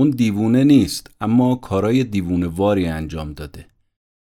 اون دیوونه نیست اما کارای دیوونه واری انجام داده.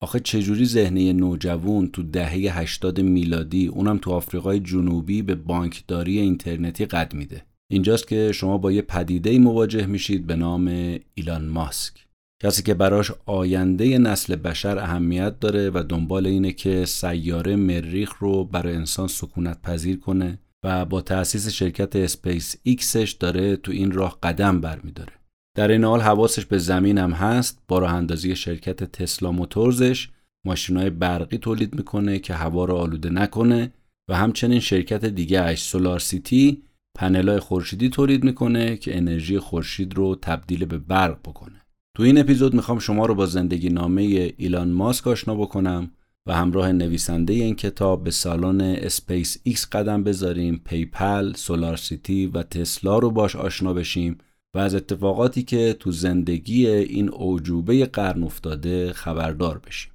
آخه چجوری ذهنه نوجوون تو دهه 80 میلادی اونم تو آفریقای جنوبی به بانکداری اینترنتی قد میده؟ اینجاست که شما با یه پدیده مواجه میشید به نام ایلان ماسک. کسی که براش آینده نسل بشر اهمیت داره و دنبال اینه که سیاره مریخ رو برای انسان سکونت پذیر کنه و با تأسیس شرکت اسپیس ایکسش داره تو این راه قدم برمیداره. در این حال حواسش به زمین هم هست با راه اندازی شرکت تسلا موتورزش ماشینای برقی تولید می‌کنه که هوا رو آلوده نکنه و همچنین شرکت دیگه اش سولار سیتی پنلای خورشیدی تولید می‌کنه که انرژی خورشید رو تبدیل به برق بکنه. تو این اپیزود می‌خوام شما رو با زندگی نامه ایلان ماسک آشنا بکنم و همراه نویسنده این کتاب به سالن اسپیس ایکس قدم بذاریم پی‌پل، سولار سیتی و تسلا رو باش آشنا بشیم و از اتفاقاتی که تو زندگی این اوجوبه قرن افتاده خبردار بشیم.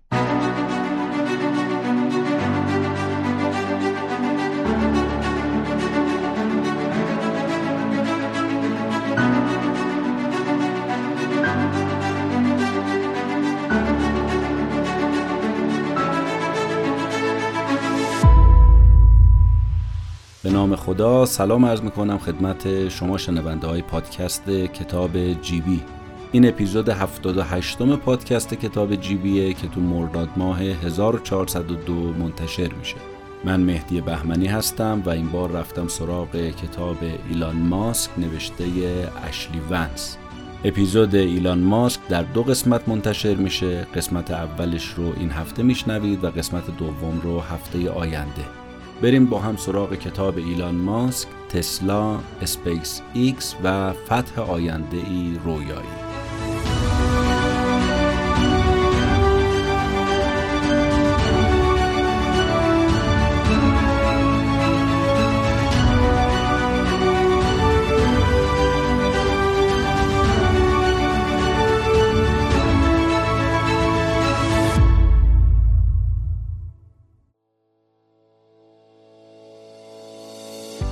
به نام خدا سلام عرض می‌کنم خدمت شما شنونده های پادکست کتاب جیبی این اپیزود 78 م پادکست کتاب جیبیه که تو مرداد ماه 1402 منتشر میشه. من مهدی بهمنی هستم و این بار رفتم سراغ کتاب ایلان ماسک نوشته اشلی ونس اپیزود ایلان ماسک در دو قسمت منتشر میشه. قسمت اولش رو این هفته میشنوید و قسمت دوم رو هفته آینده. بریم با هم سراغ کتاب ایلان ماسک تسلا اسپیس ایکس و فتح آینده ای رویایی.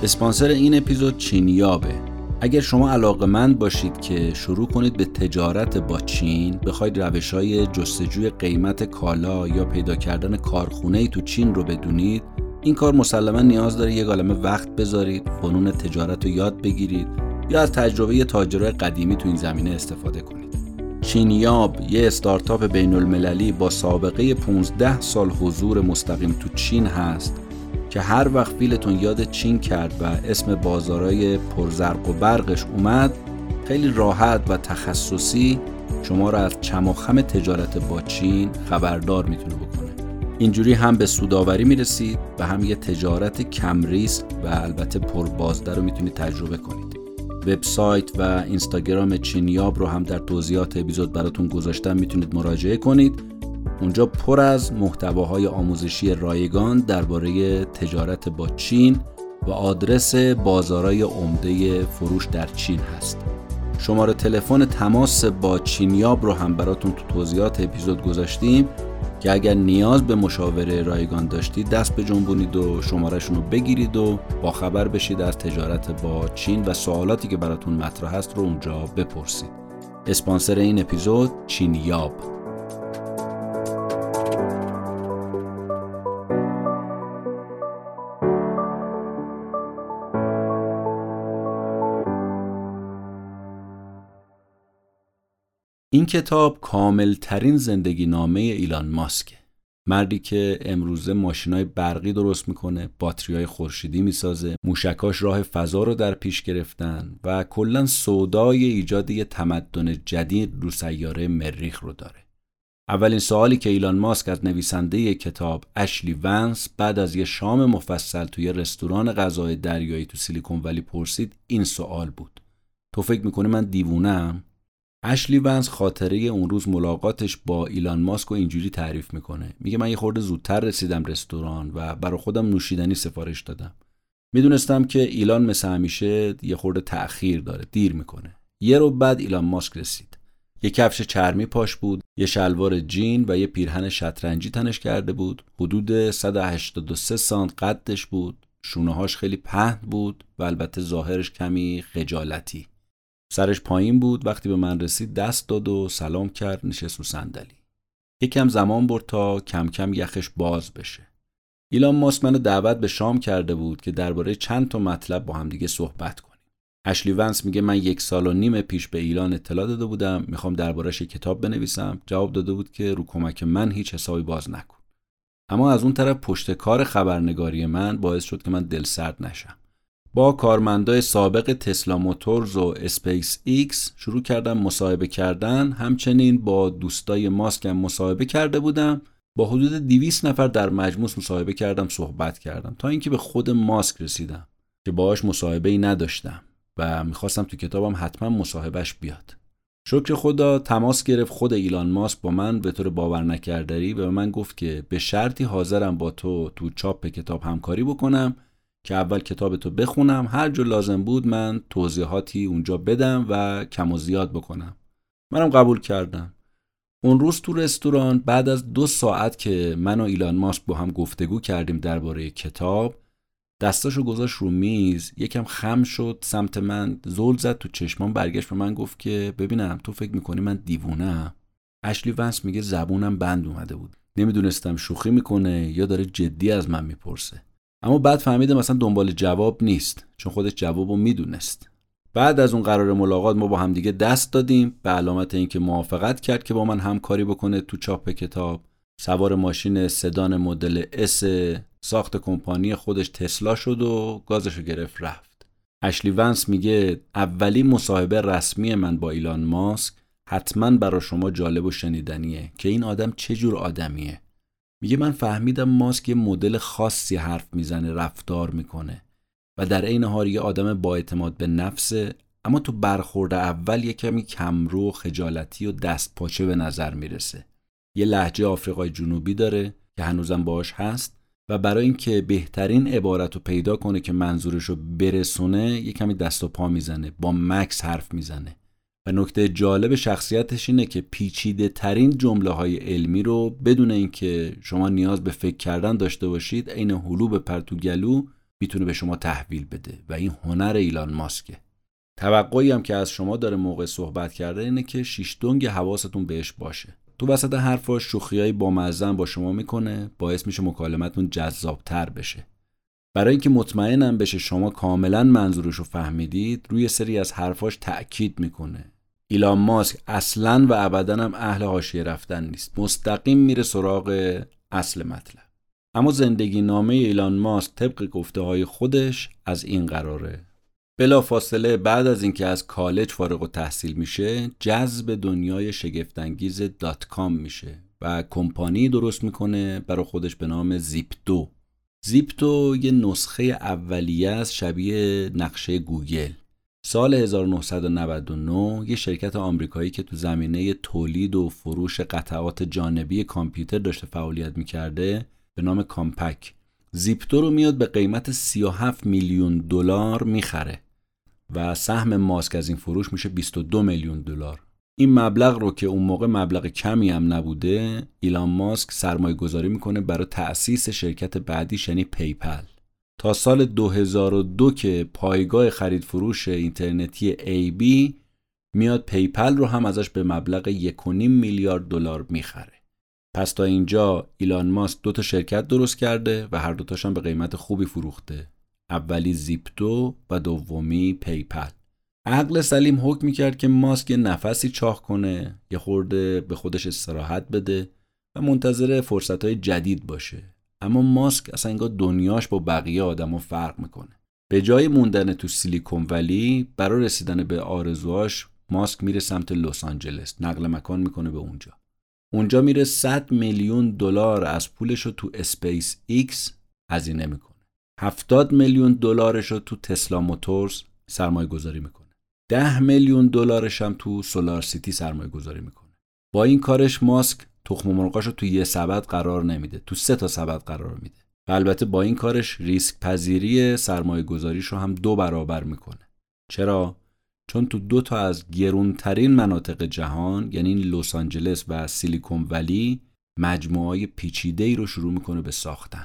اسپانسر این اپیزود چینیابه. اگر شما علاقه باشید که شروع کنید به تجارت با چین بخواید روش های جستجوی قیمت کالا یا پیدا کردن کارخونه ای تو چین رو بدونید این کار مسلما نیاز داره یک عالمه وقت بذارید فنون تجارت رو یاد بگیرید یا از تجربه تاجرای قدیمی تو این زمینه استفاده کنید. چینیاب یه استارتاپ بین المللی با سابقه 15 سال حضور مستقیم تو چین هست. که هر وقت فیلتون یاد چین کرد و اسم بازارای پرزرق و برقش اومد خیلی راحت و تخصصی شما را از چماخم تجارت با چین خبردار می‌تونه بکنه. اینجوری هم به سوداوری می‌رسید و هم یه تجارت کم ریسک و البته پربازده رو می‌تونید تجربه کنید. وبسایت و اینستاگرام چینیاب رو هم در توضیحات اپیزود براتون گذاشتم می‌تونید مراجعه کنید. اونجا پر از محتواهای آموزشی رایگان درباره تجارت با چین و آدرس بازارهای عمده فروش در چین هست. شماره تلفن تماس با چینیاب رو هم براتون تو توضیحات اپیزود گذاشتیم که اگر نیاز به مشاوره رایگان داشتید دست به جنبونید و شمارهشون رو بگیرید و با خبر بشید از تجارت با چین و سوالاتی که براتون مطرح هست رو اونجا بپرسید. اسپانسر این اپیزود چینیاب این کتاب کامل ترین زندگی نامه ایلان ماسکه مردی که امروزه ماشینای برقی درست می‌کنه باتری خورشیدی می‌سازه موشکاش راه فضا رو در پیش گرفتن و کلا سودای ایجاد یه تمدن جدید رو سیاره مریخ رو داره. اولین سوالی که ایلان ماسک از نویسنده کتاب اشلی ونس بعد از یه شام مفصل توی رستوران غذای دریایی تو سیلیکون ولی پرسید این سوال بود. تو فکر می‌کنی من دیوونم؟ اشلی ونز خاطره اون روز ملاقاتش با ایلان ماسک رو اینجوری تعریف می‌کنه. میگه من یه خورده زودتر رسیدم رستوران و برا خودم نوشیدنی سفارش دادم. می‌دونستم که ایلان مثل همیشه یه خورده تأخیر داره دیر می‌کنه. یه رو بعد ایلان ماسک رسید. یه کفش چرمی پاش بود یه شلوار جین و یه پیرهن شطرنجی تنش کرده بود. حدود 183 سانت قدش بود. شونه هاش خیلی پهن بود و البته ظاهرش کمی خجالتی. سرش پایین بود. وقتی به من رسید دست داد و سلام کرد نشست رو صندلی. یکم زمان برد تا کم کم یخش باز بشه. ایلان ماسک منو دعوت به شام کرده بود که درباره چند تا مطلب با همدیگه صحبت کنیم. اشلی ونس میگه من یک سال و نیم پیش به ایلان اطلاع داده بودم. می‌خوام دربارهش کتاب بنویسم. جواب داده بود که رو کمک من هیچ حسابی باز نکن. اما از اون طرف پشت کار خبرنگاری من باعث شد که من دل سرد نشم. با کارمندای سابق تسلا موتورز و اسپیس ایکس شروع کردم مصاحبه کردن. همچنین با دوستای ماسکم مصاحبه کرده بودم. با حدود 200 نفر در مجموع مصاحبه کردم صحبت کردم. تا اینکه به خود ماسک رسیدم که باهاش مصاحبه ای نداشتم و می‌خواستم تو کتابم حتما مصاحبهش بیاد. شکر خدا تماس گرفت خود ایلان ماسک با من به طور باور نکردری و به من گفت که به شرطی حاضرم با تو تو چاپ کتاب همکاری بکنم. که اول کتاب تو بخونم. هر جو لازم بود من توضیحاتی اونجا بدم و کم و زیاد بکنم. منم قبول کردم. اون روز تو رستوران بعد از دو ساعت که من و ایلان ماسک با هم گفتگو کردیم درباره کتاب دستاشو گذاشت رو میز یکم خم شد سمت من زل زد تو چشمان برگشت به من گفت که ببینم تو فکر می‌کنی من دیوونه اشلی ونس میگه زبونم بند اومده بود. نمی‌دونستم شوخی می‌کنه یا داره جدی از من می‌پرسه. اما بعد فهمیدم مثلا دنبال جواب نیست چون خودش جوابو می‌دونست. بعد از اون قرار ملاقات ما با همدیگه دست دادیم به علامت اینکه موافقت کرد که با من همکاری بکنه تو چاپ کتاب. سوار ماشین سدان مدل اس ساخت کمپانی خودش تسلا شد و گازشو گرفت رفت. اشلی ونس میگه اولی مصاحبه رسمی من با ایلان ماسک حتما برا شما جالب و شنیدنیه که این آدم چه جور آدمیه. میگه من فهمیدم ماسک یه مدل خاصی حرف می‌زنه رفتار می‌کنه. و در عین حال یه آدم با اعتماد به نفسه اما تو برخورد اول یه کمی کمرو خجالتی و دست پاچه به نظر می‌رسه. یه لحجه آفریقای جنوبی داره که هنوزم باش هست و برای اینکه بهترین عبارت رو پیدا کنه که منظورش رو برسونه یه کمی دست و پا می‌زنه با مکس حرف می‌زنه. نکته جالب شخصیتش اینه که پیچیده ترین جمله های علمی رو بدون اینکه شما نیاز به فکر کردن داشته باشید عین به پرتوگلو می‌تونه به شما تحویل بده و این هنر ایلان ماسکه. توقعی هم که از شما داره موقع صحبت کرده اینه که شیش دنگ حواستون بهش باشه. تو وسط حرفاش شوخیایی با مزن با شما می‌کنه باعث میشه مکالمتون جذابتر بشه. برای اینکه مطمئنم بشه شما کاملا منظورش رو فهمیدید روی سری از حرفاش تأکید می‌کنه. ایلان ماسک اصلا و ابدا هم اهل حاشیه رفتن نیست. مستقیم میره سراغ اصل مطلب. اما زندگی نامه ایلان ماسک طبق گفته های خودش از این قراره. بلا فاصله بعد از اینکه از کالج فارغ و تحصیل میشه جذب دنیای شگفتانگیز دات کام میشه و کمپانی درست می‌کنه برای خودش به نام زیپتو. زیپ‌تو یه نسخه اولیه از شبیه نقشه گوگل. سال 1999 یه شرکت آمریکایی که تو زمینه تولید و فروش قطعات جانبی کامپیوتر داشته فعالیت می‌کرده به نام کامپک. زیپ‌تو رو میاد به قیمت 37 میلیون دلار می‌خره و سهم ماسک از این فروش میشه 22 میلیون دلار. این مبلغ رو که اون موقع مبلغ کمی هم نبوده ایلان ماسک سرمایه گذاری می‌کنه برای تأسیس شرکت بعدیش یعنی پی‌پل. تا سال 2002 که پایگاه خرید فروش اینترنتی ای‌بی میاد پی‌پل رو هم ازش به مبلغ 1.5 میلیارد دلار می‌خره. پس تا اینجا ایلان ماسک دو تا شرکت درست کرده و هر دوتاشان به قیمت خوبی فروخته. اولی زیپ‌تو و دومی پی‌پل. عقل سلیم حکم می‌کرد که ماسک یه نفسی چاق کنه یه خورده به خودش استراحت بده و منتظر فرصت های جدید باشه. اما ماسک اصلا انگار دنیاش با بقیه آدما فرق می‌کنه. به جای موندن تو سیلیکون ولی برای رسیدن به آرزوهاش ماسک میره سمت لس آنجلس. نقل مکان می‌کنه به اونجا. اونجا میره 100 میلیون دلار از پولش رو تو اسپیس ایکس هزینه می‌کنه. 70 میلیون دلارش رو تو تسلا موتورز سرمایه گذاری می‌کنه. 10 میلیون دلارش هم تو سولار سیتی سرمایه گذاری می‌کنه. با این کارش ماسک تخم مرغاش رو تو یه سبد قرار نمیده. تو سه تا سبد قرار میده. و البته با این کارش ریسک پذیری سرمایه گذاریش رو هم دو برابر می‌کنه. چرا؟ چون تو دو تا از گرونترین مناطق جهان یعنی لس آنجلس و سیلیکون ولی مجموعه پیچیده ای رو شروع می‌کنه به ساختن.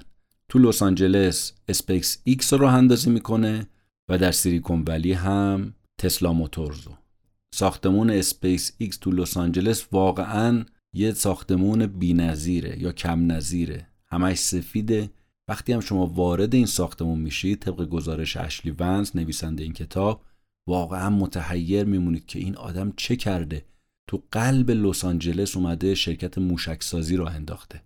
تو لس آنجلس اسپیس ایکس راه اندازی می‌کنه و در سیلیکون ولی هم تسلا موتورزو. ساختمون اسپیس ایکس تو لس آنجلس واقعا یه ساختمون بی‌نظیره یا کم نظیره. همش سفیده. وقتی هم شما وارد این ساختمون میشید طبق گزارش اشلی ونس نویسنده این کتاب واقعا متحیر میمونید که این آدم چه کرده. تو قلب لس آنجلس اومده شرکت موشکسازی راه انداخته.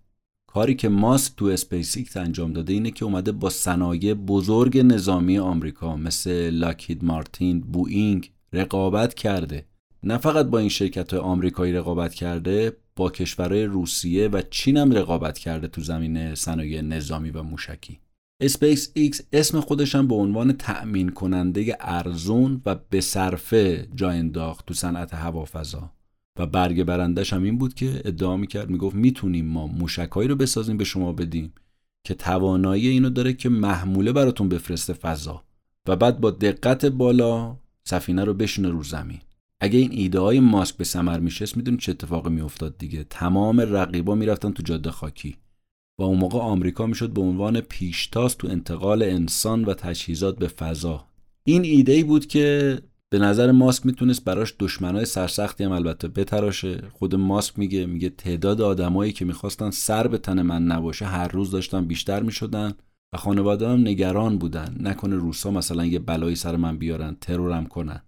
کاری که ماسک تو اسپیس انجام داده اینه که اومده با صنایع بزرگ نظامی آمریکا مثل لاکهید مارتین، بوئینگ رقابت کرده. نه فقط با این شرکت های آمریکایی رقابت کرده، با کشورهای روسیه و چین هم رقابت کرده تو زمین صنایع نظامی و موشکی. اسپیس ایکس اسم خودش هم به عنوان تأمین کننده ارزون و به صرفه جا انداخت تو صنعت هوافضا. و برگ برندش هم این بود که ادعا می‌کرد می‌گفت می‌تونیم ما موشکهایی رو بسازیم به شما بدیم که توانایی اینو داره که محموله براتون بفرسته فضا و بعد با دقت بالا سفینه رو بشونه رو زمین اگه این ایده های ماسک به ثمر میشست می‌دونید چه اتفاقی میافتاد دیگه؟ تمام رقیبا می‌رفتن تو جاده خاکی. و اون موقع آمریکا می‌شد به عنوان پیشتاز تو انتقال انسان و تجهیزات به فضا. این ایده ای بود که به نظر ماسک می‌تونست براش دشمنای سرسختی هم البته بتراشه. خود ماسک میگه میگه تعداد آدمایی که می‌خواستن سر به تن من نباشه هر روز داشتن بیشتر می‌شدن و خانواده هم نگران بودن. نکنه روسا مثلا یه بلایی سر من بیارن ترورم کنن.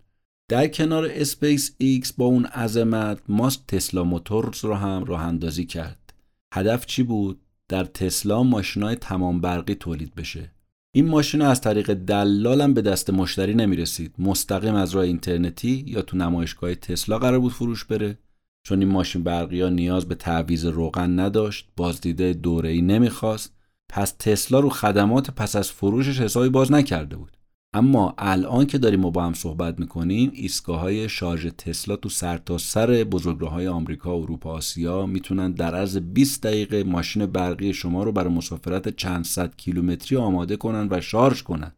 در کنار اسپیس ایکس با اون عظمت ماسک تسلا موتورز رو هم راه اندازی کرد. هدف چی بود؟ در تسلا ماشینای تمام برقی تولید بشه. این ماشین از طریق دلالم به دست مشتری نمی رسید مستقیم از راه اینترنتی یا تو نمایشگاه تسلا قرار بود فروش بره. چون این ماشین برقی ها نیاز به تعویض روغن نداشت بازدید دوره ای نمی‌خواست. پس تسلا رو خدمات پس از فروشش حسابی باز نکرده بود. اما الان که داریم ما با هم صحبت می‌کنیم ایستگاه های شارژ تسلا تو سرتاسر سر بزرگراه های آمریکا، اروپا، آسیا می‌تونن در عرض 20 دقیقه ماشین برقی شما رو برای مسافرت چند صد کیلومتری آماده کنن و شارژ کنن.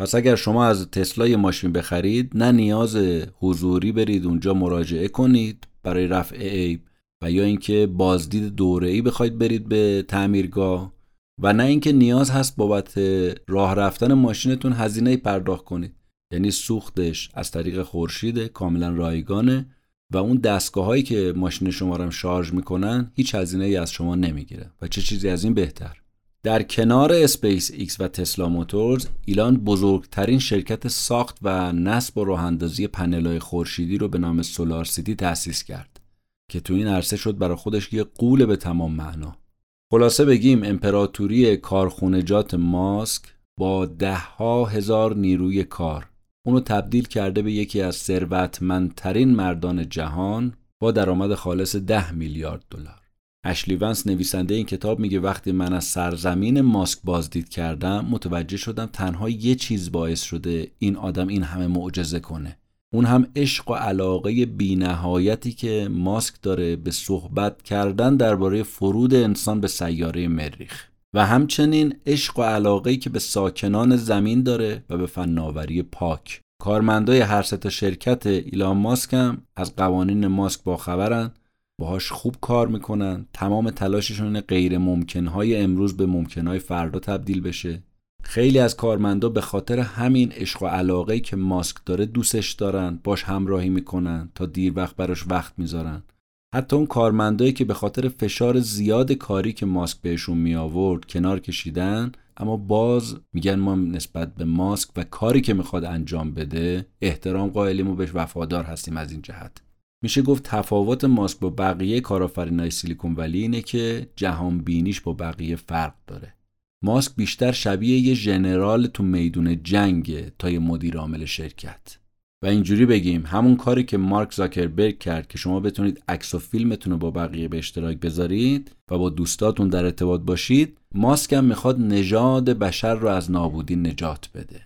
پس اگر شما از تسلا یه ماشین بخرید نه نیاز حضوری برید اونجا مراجعه کنید برای رفع عیب و یا اینکه بازدید دوره‌ای بخواید برید به تعمیرگاه و نه اینکه نیاز هست بابت راه رفتن ماشینتون هزینه پرداخت کنید. یعنی سوختش از طریق خورشید کاملا رایگانه و اون دستگاه هایی که ماشین شما رو شارژ می‌کنن هیچ هزینه ای از شما نمی‌گیره و چه چیزی از این بهتر. در کنار اسپیس ایکس و تسلا موتورز ایلان بزرگترین شرکت ساخت و نصب و راه اندازی پنل خورشیدی رو به نام سولار سیتی تأسیس کرد که تو این عرصه شد برای خودش یه قول به تمام معنا. خلاصه بگیم امپراتوری کارخونجات ماسک با ده ها هزار نیروی کار اونو تبدیل کرده به یکی از ثروتمندترین مردان جهان با درآمد خالص ده میلیارد دلار. اشلی ونس نویسنده این کتاب میگه وقتی من از سرزمین ماسک بازدید کردم متوجه شدم تنها یه چیز باعث شده این آدم این همه معجزه کنه اون هم عشق و علاقه بینهایتی که ماسک داره به صحبت کردن درباره فرود انسان به سیاره مریخ. و همچنین عشق و علاقه که به ساکنان زمین داره و به فناوری پاک. کارمندای هر سه شرکت ایلان ماسک هم از قوانین ماسک باخبرن باهاش خوب کار می‌کنن تمام تلاششون غیر ممکنهای امروز به ممکنهای فردا تبدیل بشه. خیلی از کارمندا به خاطر همین عشق و علاقه که ماسک داره دوستش دارن باش همراهی می‌کنن تا دیر وقت براش وقت می‌ذارن. حتی اون کارمندایی که به خاطر فشار زیاد کاری که ماسک بهشون می آورد کنار کشیدن اما باز میگن ما نسبت به ماسک و کاری که می‌خواد انجام بده احترام قائلیم و بهش وفادار هستیم از این جهت. میشه گفت تفاوت ماسک با بقیه کارآفرینای سیلیکون ولی اینه که جهان بینیش با بقیه فرق داره. ماسک بیشتر شبیه یه ژنرال تو میدون جنگه تا یه مدیر عامل شرکت. و اینجوری بگیم همون کاری که مارک زاکربرگ کرد که شما بتونید عکس و فیلمتون رو با بقیه به اشتراک بذارید و با دوستاتون در ارتباط باشید ماسک هم می‌خواد نژاد بشر رو از نابودی نجات بده.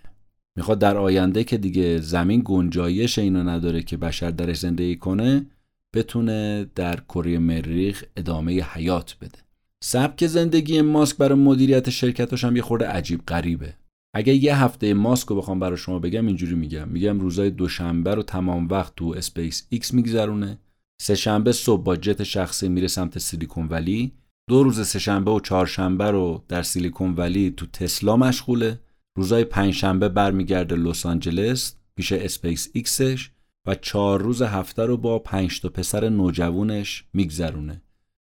می‌خواد در آینده که دیگه زمین گنجایش اینو نداره که بشر درش زندگی کنه بتونه در کره مریخ ادامه حیات بده. سبک زندگی ماسک برای مدیریت شرکتش هم یه خورده عجیب غریبه. اگه یه هفته ماسک رو بخوام برای شما بگم اینجوری میگم. میگم روزای دوشنبه رو تمام وقت تو اسپیس ایکس میگذرونه. سه شنبه صبح با جت شخصی میره سمت سیلیکون ولی. دو روز سه شنبه و چهارشنبه رو در سیلیکون ولی تو تسلا مشغوله. روزای پنج شنبه برمیگرده لس آنجلس پیش اسپیس ایکسش و چهار روز هفته رو با پنج تا پسر نوجوونش میگذرونه.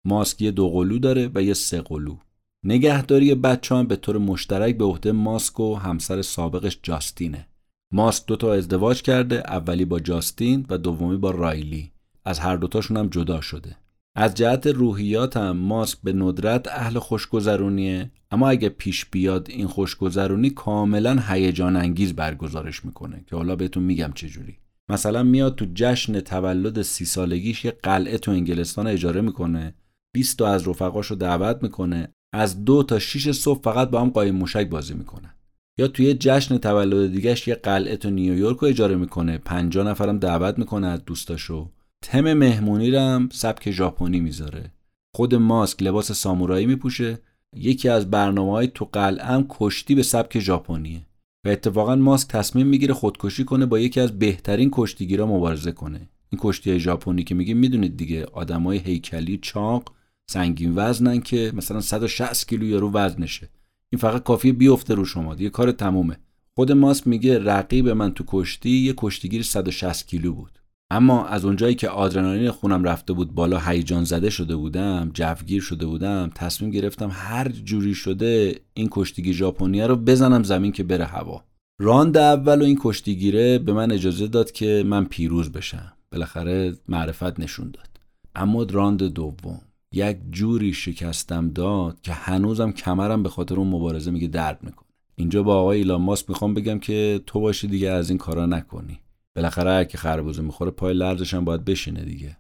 ماسک یه دوقلو داره و یه سه قلو. نگهداری بچه هم به طور مشترک به عهده ماسک و همسر سابقش جاستینه. ماسک دوتا ازدواج کرده اولی با جاستین و دومی با رایلی. از هر دوتاشون هم جدا شده. از جهت روحیات هم ماسک به ندرت اهل خوشگذرونیه. اما اگه پیش بیاد این خوشگذرونی کاملا هیجان انگیز برگزارش می‌کنه که حالا بهتون میگم چجوری. مثلا میاد تو جشن تولد سی سالگیش یه قلعه تو انگلستان اجاره می‌کنه. 20 تا از رفقاشو دعوت می‌کنه. از دو تا 6 صبح فقط با هم قایم موشک بازی می‌کنه یا توی جشن تولد دیگهش یه قلعه تو نیویورک رو اجاره می‌کنه. 50 نفرم دعوت می‌کنه از دوستاشو. تم مهمونی رم سبک ژاپنی می‌ذاره. خود ماسک لباس سامورایی میپوشه. یکی از برنامه های تو قلعه هم کشتی به سبک ژاپنیه. و اتفاقا ماسک تصمیم می‌گیره خودکشی کنه با یکی از بهترین کشتیگیرا مبارزه کنه. این کشتی ژاپنی که میگیم می‌دونید دیگه. آدمای هیکلی چاق سنگین وزنن که مثلا 160 کیلو یارو وزنشه. این فقط کافیه بیفته رو شما. دیگه کار تمومه. خود ماسک میگه رقیب من تو کشتی یه کشتیگیر 160 کیلو بود. اما از اونجایی که آدرنالین خونم رفته بود بالا هیجان زده شده بودم جوگیر شده بودم تصمیم گرفتم هر جوری شده این کشتیگیر ژاپنیا رو بزنم زمین که بره هوا. راند اول و این کشتیگیره به من اجازه داد که من پیروز بشم. بالاخره معرفت نشون داد. اما راند دوم. یک جوری شکستم داد که هنوزم کمرم به خاطر اون مبارزه میگه درد می‌کنه. اینجا با آقای ایلان ماسک می‌خوام بگم که تو باشی دیگه از این کارا نکنی. بالاخره هر کی خربوزه می‌خوره پای لرزش هم باید بشینه دیگه.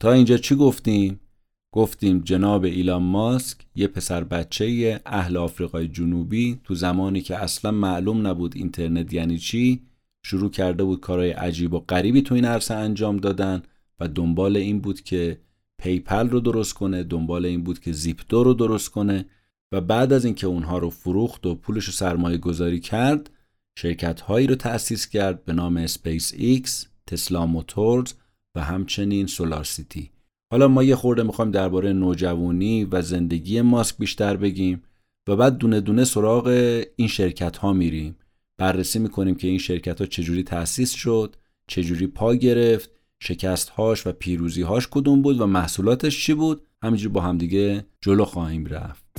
تا اینجا چی گفتیم؟ گفتیم جناب ایلان ماسک یه پسر بچه اهل آفریقای جنوبی تو زمانی که اصلا معلوم نبود اینترنت یعنی چی شروع کرده بود کارهای عجیب و غریبی تو این عرصه انجام دادن و دنبال این بود که پی‌پل رو درست کنه دنبال این بود که زیپ تو رو درست کنه و بعد از اینکه اونها رو فروخت و پولش رو سرمایه گذاری کرد شرکت هایی رو تأسیس کرد به نام اسپیس ایکس، تسلا موتورز و همچنین سولار سیتی. حالا ما یه خورده می‌خوایم درباره نوجوانی و زندگی ماسک بیشتر بگیم و بعد دونه دونه سراغ این شرکت ها میریم. بررسی می‌کنیم که این شرکت ها چجوری تأسیس شد، چجوری پا گرفت، شکستهاش و پیروزیهاش کدوم بود و محصولاتش چی بود؟ همینجور با همدیگه جلو خواهیم رفت.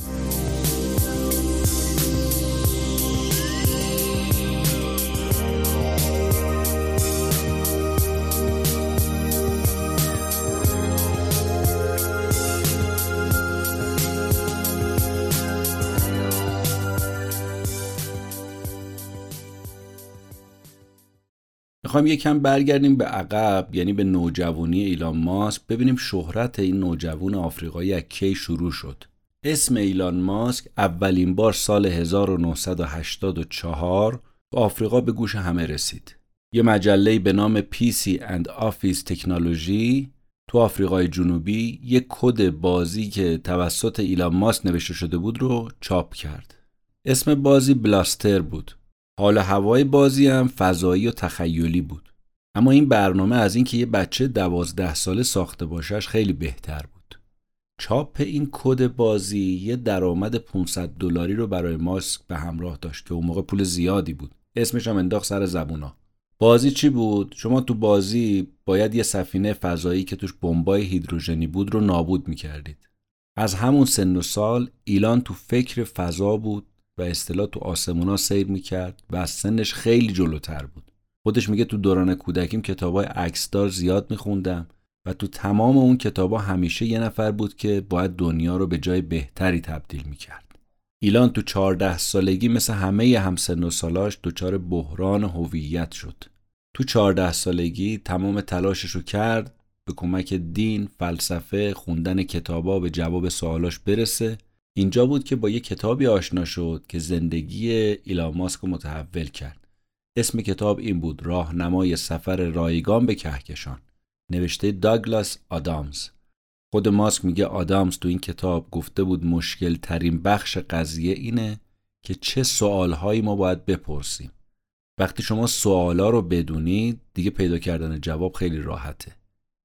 می‌خوایم یکم برگردیم به عقب یعنی به نوجوانی ایلان ماسک ببینیم شهرت این نوجوان آفریقایی از کی شروع شد. اسم ایلان ماسک اولین بار سال 1984 به آفریقا به گوش همه رسید. یه مجله به نام PC and Office Technology تو آفریقای جنوبی یک کد بازی که توسط ایلان ماسک نوشته شده بود رو چاپ کرد. اسم بازی بلاستر بود. حال هوای بازی هم فضایی و تخیلی بود. اما این برنامه از اینکه یه بچه دوازده ساله ساخته باشش خیلی بهتر بود. چاپ این کد بازی یه درآمد 500 دلاری رو برای ماسک به همراه داشت که اون موقع پول زیادی بود. اسمش هم انداخت سر زبونا. بازی چی بود؟ شما تو بازی باید یه سفینه فضایی که توش بمبای هیدروژنی بود رو نابود می‌کردید. از همون سن و سال ایلان تو فکر فضا بود و اصطلاح تو آسمونا سیر می‌کرد و از سنش خیلی جلوتر بود. خودش میگه تو دوران کودکیم کتابای عکسدار زیاد میخوندم و تو تمام اون کتابا همیشه یه نفر بود که باید دنیا رو به جای بهتری تبدیل می‌کرد. ایلان تو چهارده سالگی مثل همه همسن و سالاش دچار بحران هویت شد. تو چهارده سالگی تمام تلاشش رو کرد به کمک دین، فلسفه، خوندن کتابا به جواب سوالاش برسه اینجا بود که با یه کتابی آشنا شد که زندگی ایلان ماسک متحول کرد. اسم کتاب این بود راهنمای سفر رایگان به کهکشان. نوشته داگلاس آدامز. خود ماسک میگه آدامز تو این کتاب گفته بود مشکل ترین بخش قضیه اینه که چه سوالهایی ما باید بپرسیم. وقتی شما سوالا رو بدونید دیگه پیدا کردن جواب خیلی راحته.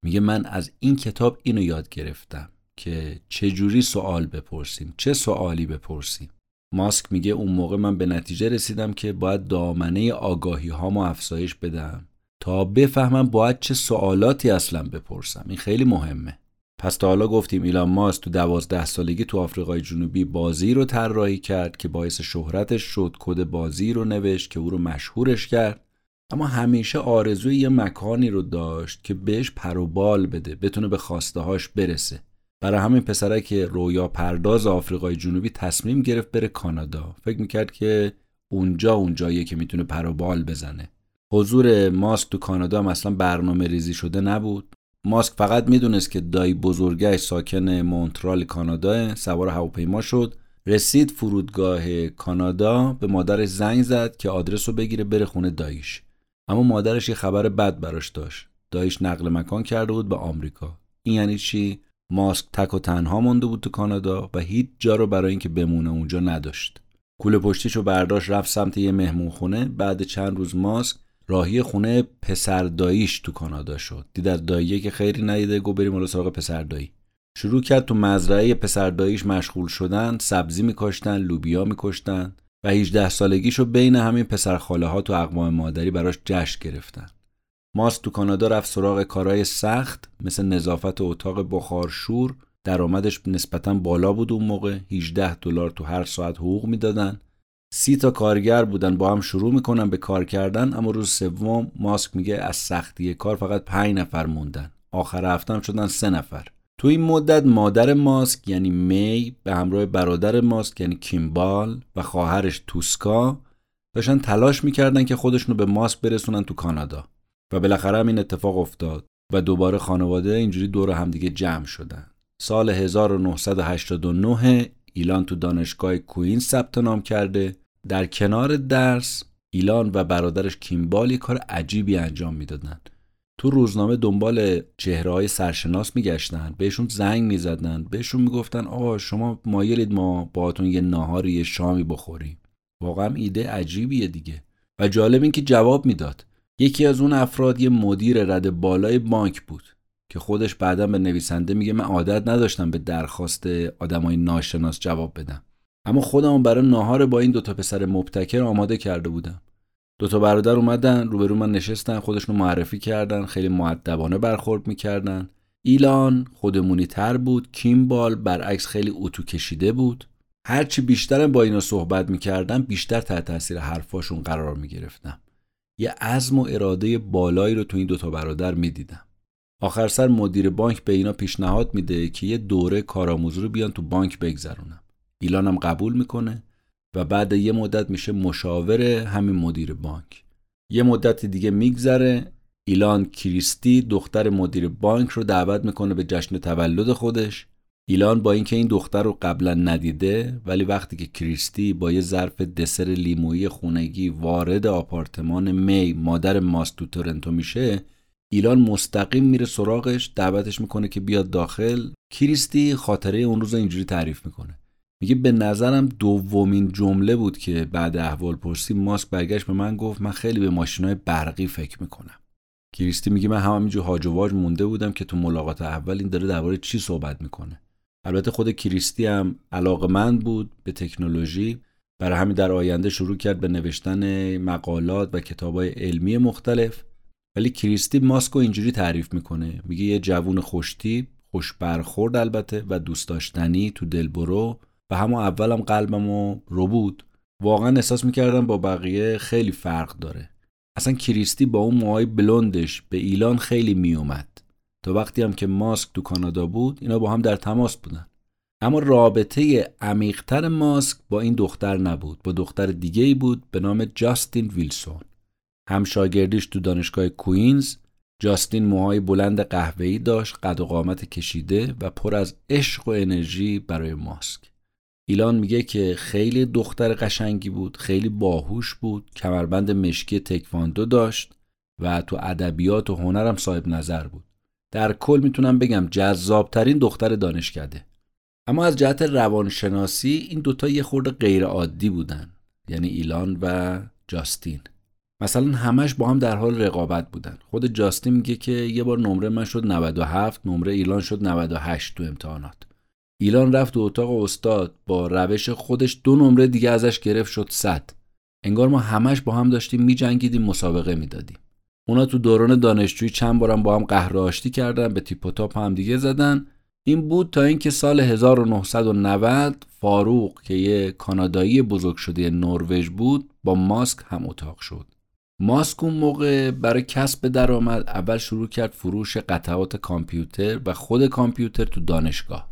میگه من از این کتاب اینو یاد گرفتم. که چجوری سوال بپرسیم؟ چه سوالی بپرسیم؟ ماسک میگه اون موقع من به نتیجه رسیدم که باید دامنه آگاهی ها افزایش بدم تا بفهمم باید چه سوالاتی اصلا بپرسم. این خیلی مهمه. پس تا حالا گفتیم ایلان ماسک تو دوازده سالگی تو آفریقای جنوبی بازی رو طراحی کرد که باعث شهرتش شد کد بازی رو نوشت که او رو مشهورش کرد. اما همیشه آرزوی یه مکانی رو داشت که بهش پر و بال بده بتونه به خواسته هاش برسه. برای همین پسره که رویا پرداز آفریقای جنوبی تصمیم گرفت بره کانادا. فکر می‌کرد که اونجا اونجاییه که می‌تونه پر و بال بزنه. حضور ماسک تو کانادا مثلا برنامه ریزی شده نبود. ماسک فقط می‌دونست که دایی بزرگش ساکن مونترال کانادا سوار هواپیما شد. رسید فرودگاه کانادا به مادرش زنگ زد که آدرس رو بگیره بره خونه داییش. اما مادرش یه خبر بد براش داشت. داییش نقل مکان کرده بود به آمریکا. این یعنی چی؟ ماسک تک و تنها مونده بود تو کانادا و هیچ جا رو برای اینکه بمونه اونجا نداشت. کوله پشتیشو برداشت رفت سمت یه مهمون خونه. بعد چند روز ماسک راهی خونه پسر داییش تو کانادا شد. دید از داییه که خیلی ندیده گو بریم سراغ پسر دایی. شروع کرد تو مزرعه پسر داییش مشغول شدن سبزی میکاشتن لوبیا میکشتن و 18 سالگیشو بین همین پسر خاله ها تو اقوام مادری براش جشن گرفتن. ماست تو کانادا رفت سراغ کارهای سخت مثل نظافت اتاق بخارشور درآمدش نسبتا بالا بود اون موقع. 18 دلار تو هر ساعت حقوق می‌دادن. سی تا کارگر بودن با هم شروع می‌کنن به کار کردن اما روز سوم ماسک میگه از سختی کار فقط پنج نفر موندن. آخر هفتم شدن سه نفر. تو این مدت مادر ماسک یعنی می به همراه برادر ماسک یعنی کیمبال و خواهرش توسکا داشتن تلاش می‌کردن که خودشونو به ماسک برسونن تو کانادا. و بالاخره هم این اتفاق افتاد و دوباره خانواده اینجوری دور همدیگه جمع شدن. سال 1989 ایلان تو دانشگاه کوین ثبت نام کرده. در کنار درس ایلان و برادرش کیمبال کار عجیبی انجام می‌دادن. تو روزنامه دنبال چهره های سرشناس میگشتن بهشون زنگ می‌زدن بهشون می‌گفتن آقا شما مایلید ما باهاتون یه ناهاری یه شامی بخوریم. واقعا ایده عجیبیه دیگه. و جالب این که جواب می‌داد. یکی از اون افراد یه مدیر رد بالای بانک بود که خودش بعدا به نویسنده میگه من عادت نداشتم به درخواست آدمای ناشناس جواب بدم. اما خودم برای ناهار با این دوتا پسر مبتکر آماده کرده بودم. دوتا برادر اومدن روبرو من نشستن خودشون معرفی کردن خیلی معدبانه برخورد می‌کردن. ایلان خودمونی تر بود کیمبال برعکس خیلی اتو کشیده بود. هرچی بیشترم با اینا صحبت می‌کردم بیشتر تحت تاثیر حرفاشون قرار می‌گرفتم. یه عزم و اراده بالایی رو تو این دوتا برادر می‌دیدم. آخر سر مدیر بانک به اینا پیشنهاد میده که یه دوره کارآموزی رو بیان تو بانک بگذرونم ایلانم قبول می‌کنه و بعد یه مدت میشه مشاور همین مدیر بانک. یه مدت دیگه میگذره ایلان کریستی دختر مدیر بانک رو دعوت می‌کنه به جشن تولد خودش. ایلان با اینکه این دختر رو قبلا ندیده ولی وقتی که کریستی با یه ظرف دسر لیمویی خونگی وارد آپارتمان می مادر ماست تو تورنتو میشه ایلان مستقیم میره سراغش دعوتش می‌کنه که بیاد داخل. کریستی خاطره اون روز اینجوری تعریف می‌کنه. میگه به نظرم دومین جمله بود که بعد احوال پرسی ماسک برگشت به من گفت من خیلی به ماشینای برقی فکر می‌کنم. کریستی میگه من همینجور هاج و واج مونده بودم که تو ملاقات اول این داره درباره چی صحبت می‌کنه. البته خود کریستی هم علاقمند بود به تکنولوژی. برای همین در آینده شروع کرد به نوشتن مقالات و کتابای علمی مختلف. ولی کریستی ماسکو اینجوری تعریف می‌کنه. میگه یه جوون خوشتی خوش برخورد البته و دوست داشتنی تو دلبرو. و همون اولم قلبمو رو بود. واقعا احساس می‌کردم با بقیه خیلی فرق داره. اصلا کریستی با اون موهای بلندش به ایلان خیلی میومد تا وقتی هم که ماسک تو کانادا بود اینا با هم در تماس بودن. اما رابطه عمیقتر ماسک با این دختر نبود با دختر دیگه ای بود به نام جاستین ویلسون. هم شاگردیش تو دانشگاه کوینز جاستین موهای بلند قهوه‌ای داشت قد و قامت کشیده و پر از عشق و انرژی برای ماسک. ایلان میگه که خیلی دختر قشنگی بود خیلی باهوش بود کمربند مشکی تکواندو داشت و تو ادبیات و هنرم صاحب نظر بود. در کل می‌تونم بگم جذابترین دختر دانشکده. اما از جهت روانشناسی این دوتا یه خورده غیر عادی بودن یعنی ایلان و جاستین. مثلا همش با هم در حال رقابت بودن. خود جاستین میگه که یه بار نمره من شد 97 نمره ایلان شد 98 تو امتحانات. ایلان رفت تو اتاق استاد با روش خودش دو نمره دیگه ازش گرفت شد 100 انگار ما همش با هم داشتیم میجنگیدیم مسابقه می‌دادیم. اونا تو دوران دانشجویی چند بارم با هم قهر آشتی کردن به تیپ و تاپ هم دیگه زدن. این بود تا اینکه سال 1990 فاروق که یه کانادایی بزرگ شده نروژ بود با ماسک هم اتاق شد. ماسک اون موقع برای کسب درآمد اول شروع کرد فروش قطعات کامپیوتر و خود کامپیوتر تو دانشگاه.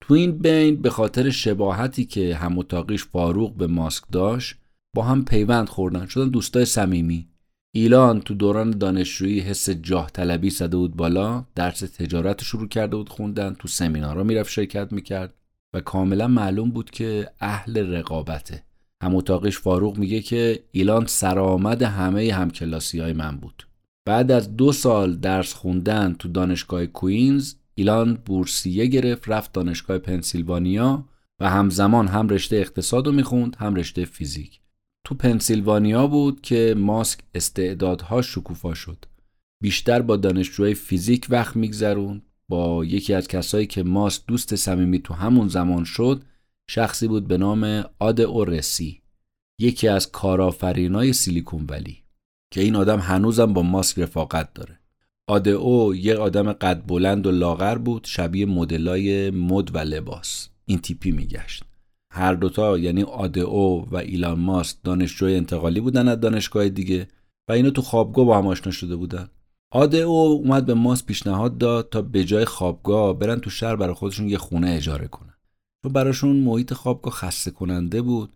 تو این بین به خاطر شباهتی که هم اتاقیش فاروق به ماسک داشت با هم پیوند خوردن شدن دوستای صمیمی. ایلان تو دوران دانشجویی حس جاه طلبی زده بود بالا درس تجارت شروع کرده بود خوندن تو سمینارا می‌رفت شرکت می‌کرد و کاملا معلوم بود که اهل رقابته. هم اتاقش فاروق میگه که ایلان سرآمد همه همکلاسی های من بود. بعد از دو سال درس خوندن تو دانشگاه کوینز ایلان بورسیه گرفت رفت دانشگاه پنسیلوانیا و همزمان هم رشته اقتصاد رو می‌خوند هم رشته فیزیک. تو پنسیلوانیا بود که ماسک استعدادها شکوفا شد. بیشتر با دانشجوی فیزیک وقت میگذرون با یکی از کسایی که ماسک دوست صمیمی تو همون زمان شد شخصی بود به نام آد اورسی یکی از کارآفرینای سیلیکون ولی که این آدم هنوزم با ماسک رفاقت داره. آد او یه آدم قد بلند و لاغر بود شبیه مدلای مد و لباس. این تیپی میگشت. هر دوتا یعنی او و ایلان ماسک دانشجوی انتقالی بودن از دانشگاه دیگه و اینا تو خوابگاه با هم آشنا شده بودن. او اومد به ماس پیشنهاد داد تا به جای خوابگاه برن تو شهر برای خودشون یه خونه اجاره کنن. چون براشون محیط خوابگاه خسته کننده بود.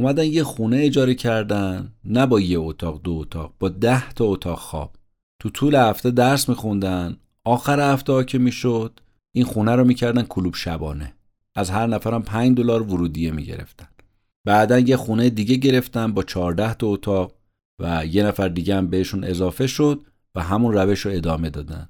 اومدن یه خونه اجاره کردن نه با یه اتاق دو اتاق با ده تا اتاق خواب. تو طول هفته درس میخوندن آخر هفته ها که می‌شد این خونه رو می‌کردن کلوب شبانه. از هر نفرم 5 دلار ورودیه می‌گرفتن. بعدا یه خونه دیگه گرفتن با 14 تا اتاق و یه نفر دیگه هم بهشون اضافه شد و همون روش رو ادامه دادن.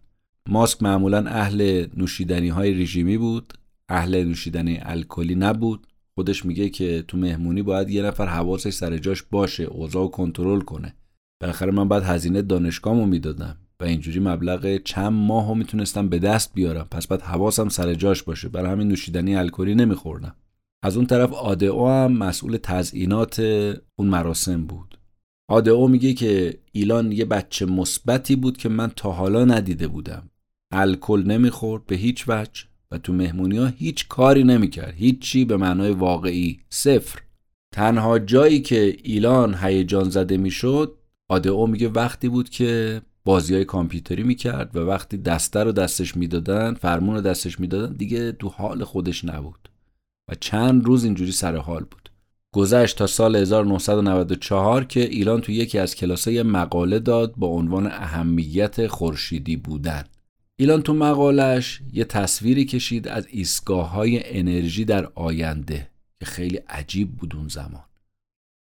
ماسک معمولا اهل نوشیدنی های رژیمی بود اهل نوشیدنی الکلی نبود. خودش میگه که تو مهمونی باید یه نفر حواسش سر جاش باشه اوضاع کنترل کنه. بالاخره من بعد هزینه دانشگاهمو می‌دادم. و اینجوری مبلغ چند ماه می‌تونستم به دست بیارم. پس بعد حواسم سر جاش باشه. برای همین نوشیدنی الکلی نمیخوردم. از اون طرف آدئو هم مسئول تزئینات اون مراسم بود. آدئو میگه که ایلان یه بچه مثبتی بود که من تا حالا ندیده بودم. الکل نمی‌خورد به هیچ وجه و تو مهمونی ها هیچ کاری نمی‌کرد. هیچی به معنای واقعی. صفر. تنها جایی که ایلان هیجان زده می‌شد آدئو میگه وقتی بود که بازی های کامپیوتری می‌کرد و وقتی دسته رو دستش می‌دادن فرمون رو دستش می‌دادن دیگه تو حال خودش نبود. و چند روز اینجوری سر حال بود. گذشت تا سال 1994 که ایران تو یکی از کلاسه مقاله داد با عنوان اهمیت خورشیدی بودن. ایلان تو مقالش یه تصویری کشید از ایستگاه های انرژی در آینده که خیلی عجیب بود اون زمان.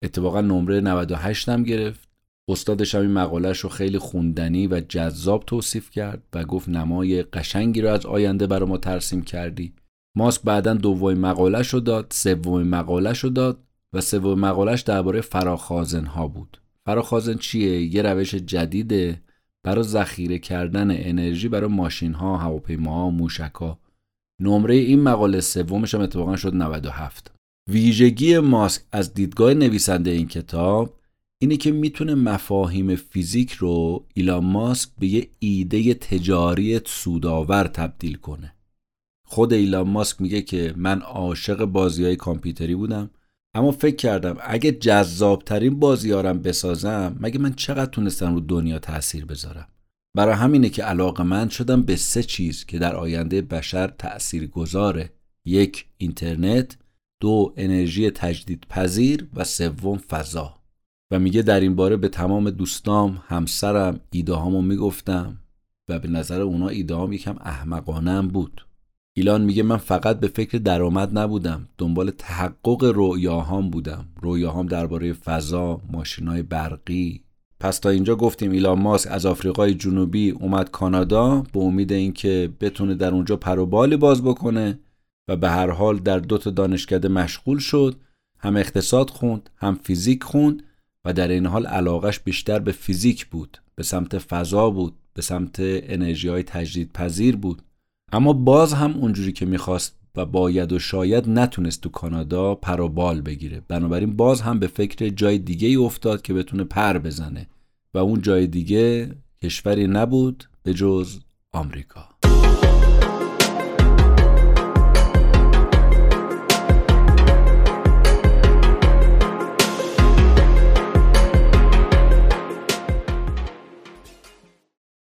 اتفاقا نمره 98 هم گرفت. استادش هم این مقالش رو خیلی خوندنی و جذاب توصیف کرد و گفت نمای قشنگی رو از آینده برای ما ترسیم کردی. ماسک بعدا دومین مقالش رو داد سومین مقالش رو داد و سومین مقالش درباره فراخازن ها بود. فراخازن چیه؟ یه روش جدیده برای ذخیره کردن انرژی برای ماشین ها هواپیماها موشک ها نمره این مقاله سومش هم اتفاقا شد 97 ویژگی ماسک از دیدگاه نویسنده این کتاب اینه که می‌تونه مفاهیم فیزیک رو ایلان ماسک به یه ایده تجاری سودآور تبدیل کنه. خود ایلان ماسک میگه که من عاشق بازی های کامپیوتری بودم اما فکر کردم اگه جذابترین بازیارم بسازم مگه من چقدر تونستم رو دنیا تاثیر بذارم؟ برای همینه که علاقه من شدم به سه چیز که در آینده بشر تأثیر گذاره یک اینترنت دو انرژی تجدید پذیر و سوم فضا. و میگه در این باره به تمام دوستام همسرم ایده هامو می‌گفتم و به نظر اونا ایده هام یکم احمقانه بود. ایلان میگه من فقط به فکر درآمد نبودم دنبال تحقق رویاهام بودم. رویاهام درباره فضا ماشینای برقی. پس تا اینجا گفتیم ایلان ماسک از آفریقای جنوبی اومد کانادا به امید اینکه بتونه در اونجا پروبالی باز بکنه و به هر حال در دو تا دانشکده مشغول شد. هم اقتصاد خوند هم فیزیک خوند و در این حال علاقش بیشتر به فیزیک بود به سمت فضا بود به سمت انرژی های تجدید پذیر بود. اما باز هم اونجوری که می‌خواست و باید و شاید نتونست تو کانادا پر و بال بگیره. بنابراین باز هم به فکر جای دیگه ای افتاد که بتونه پر بزنه. و اون جای دیگه کشوری نبود به جز آمریکا.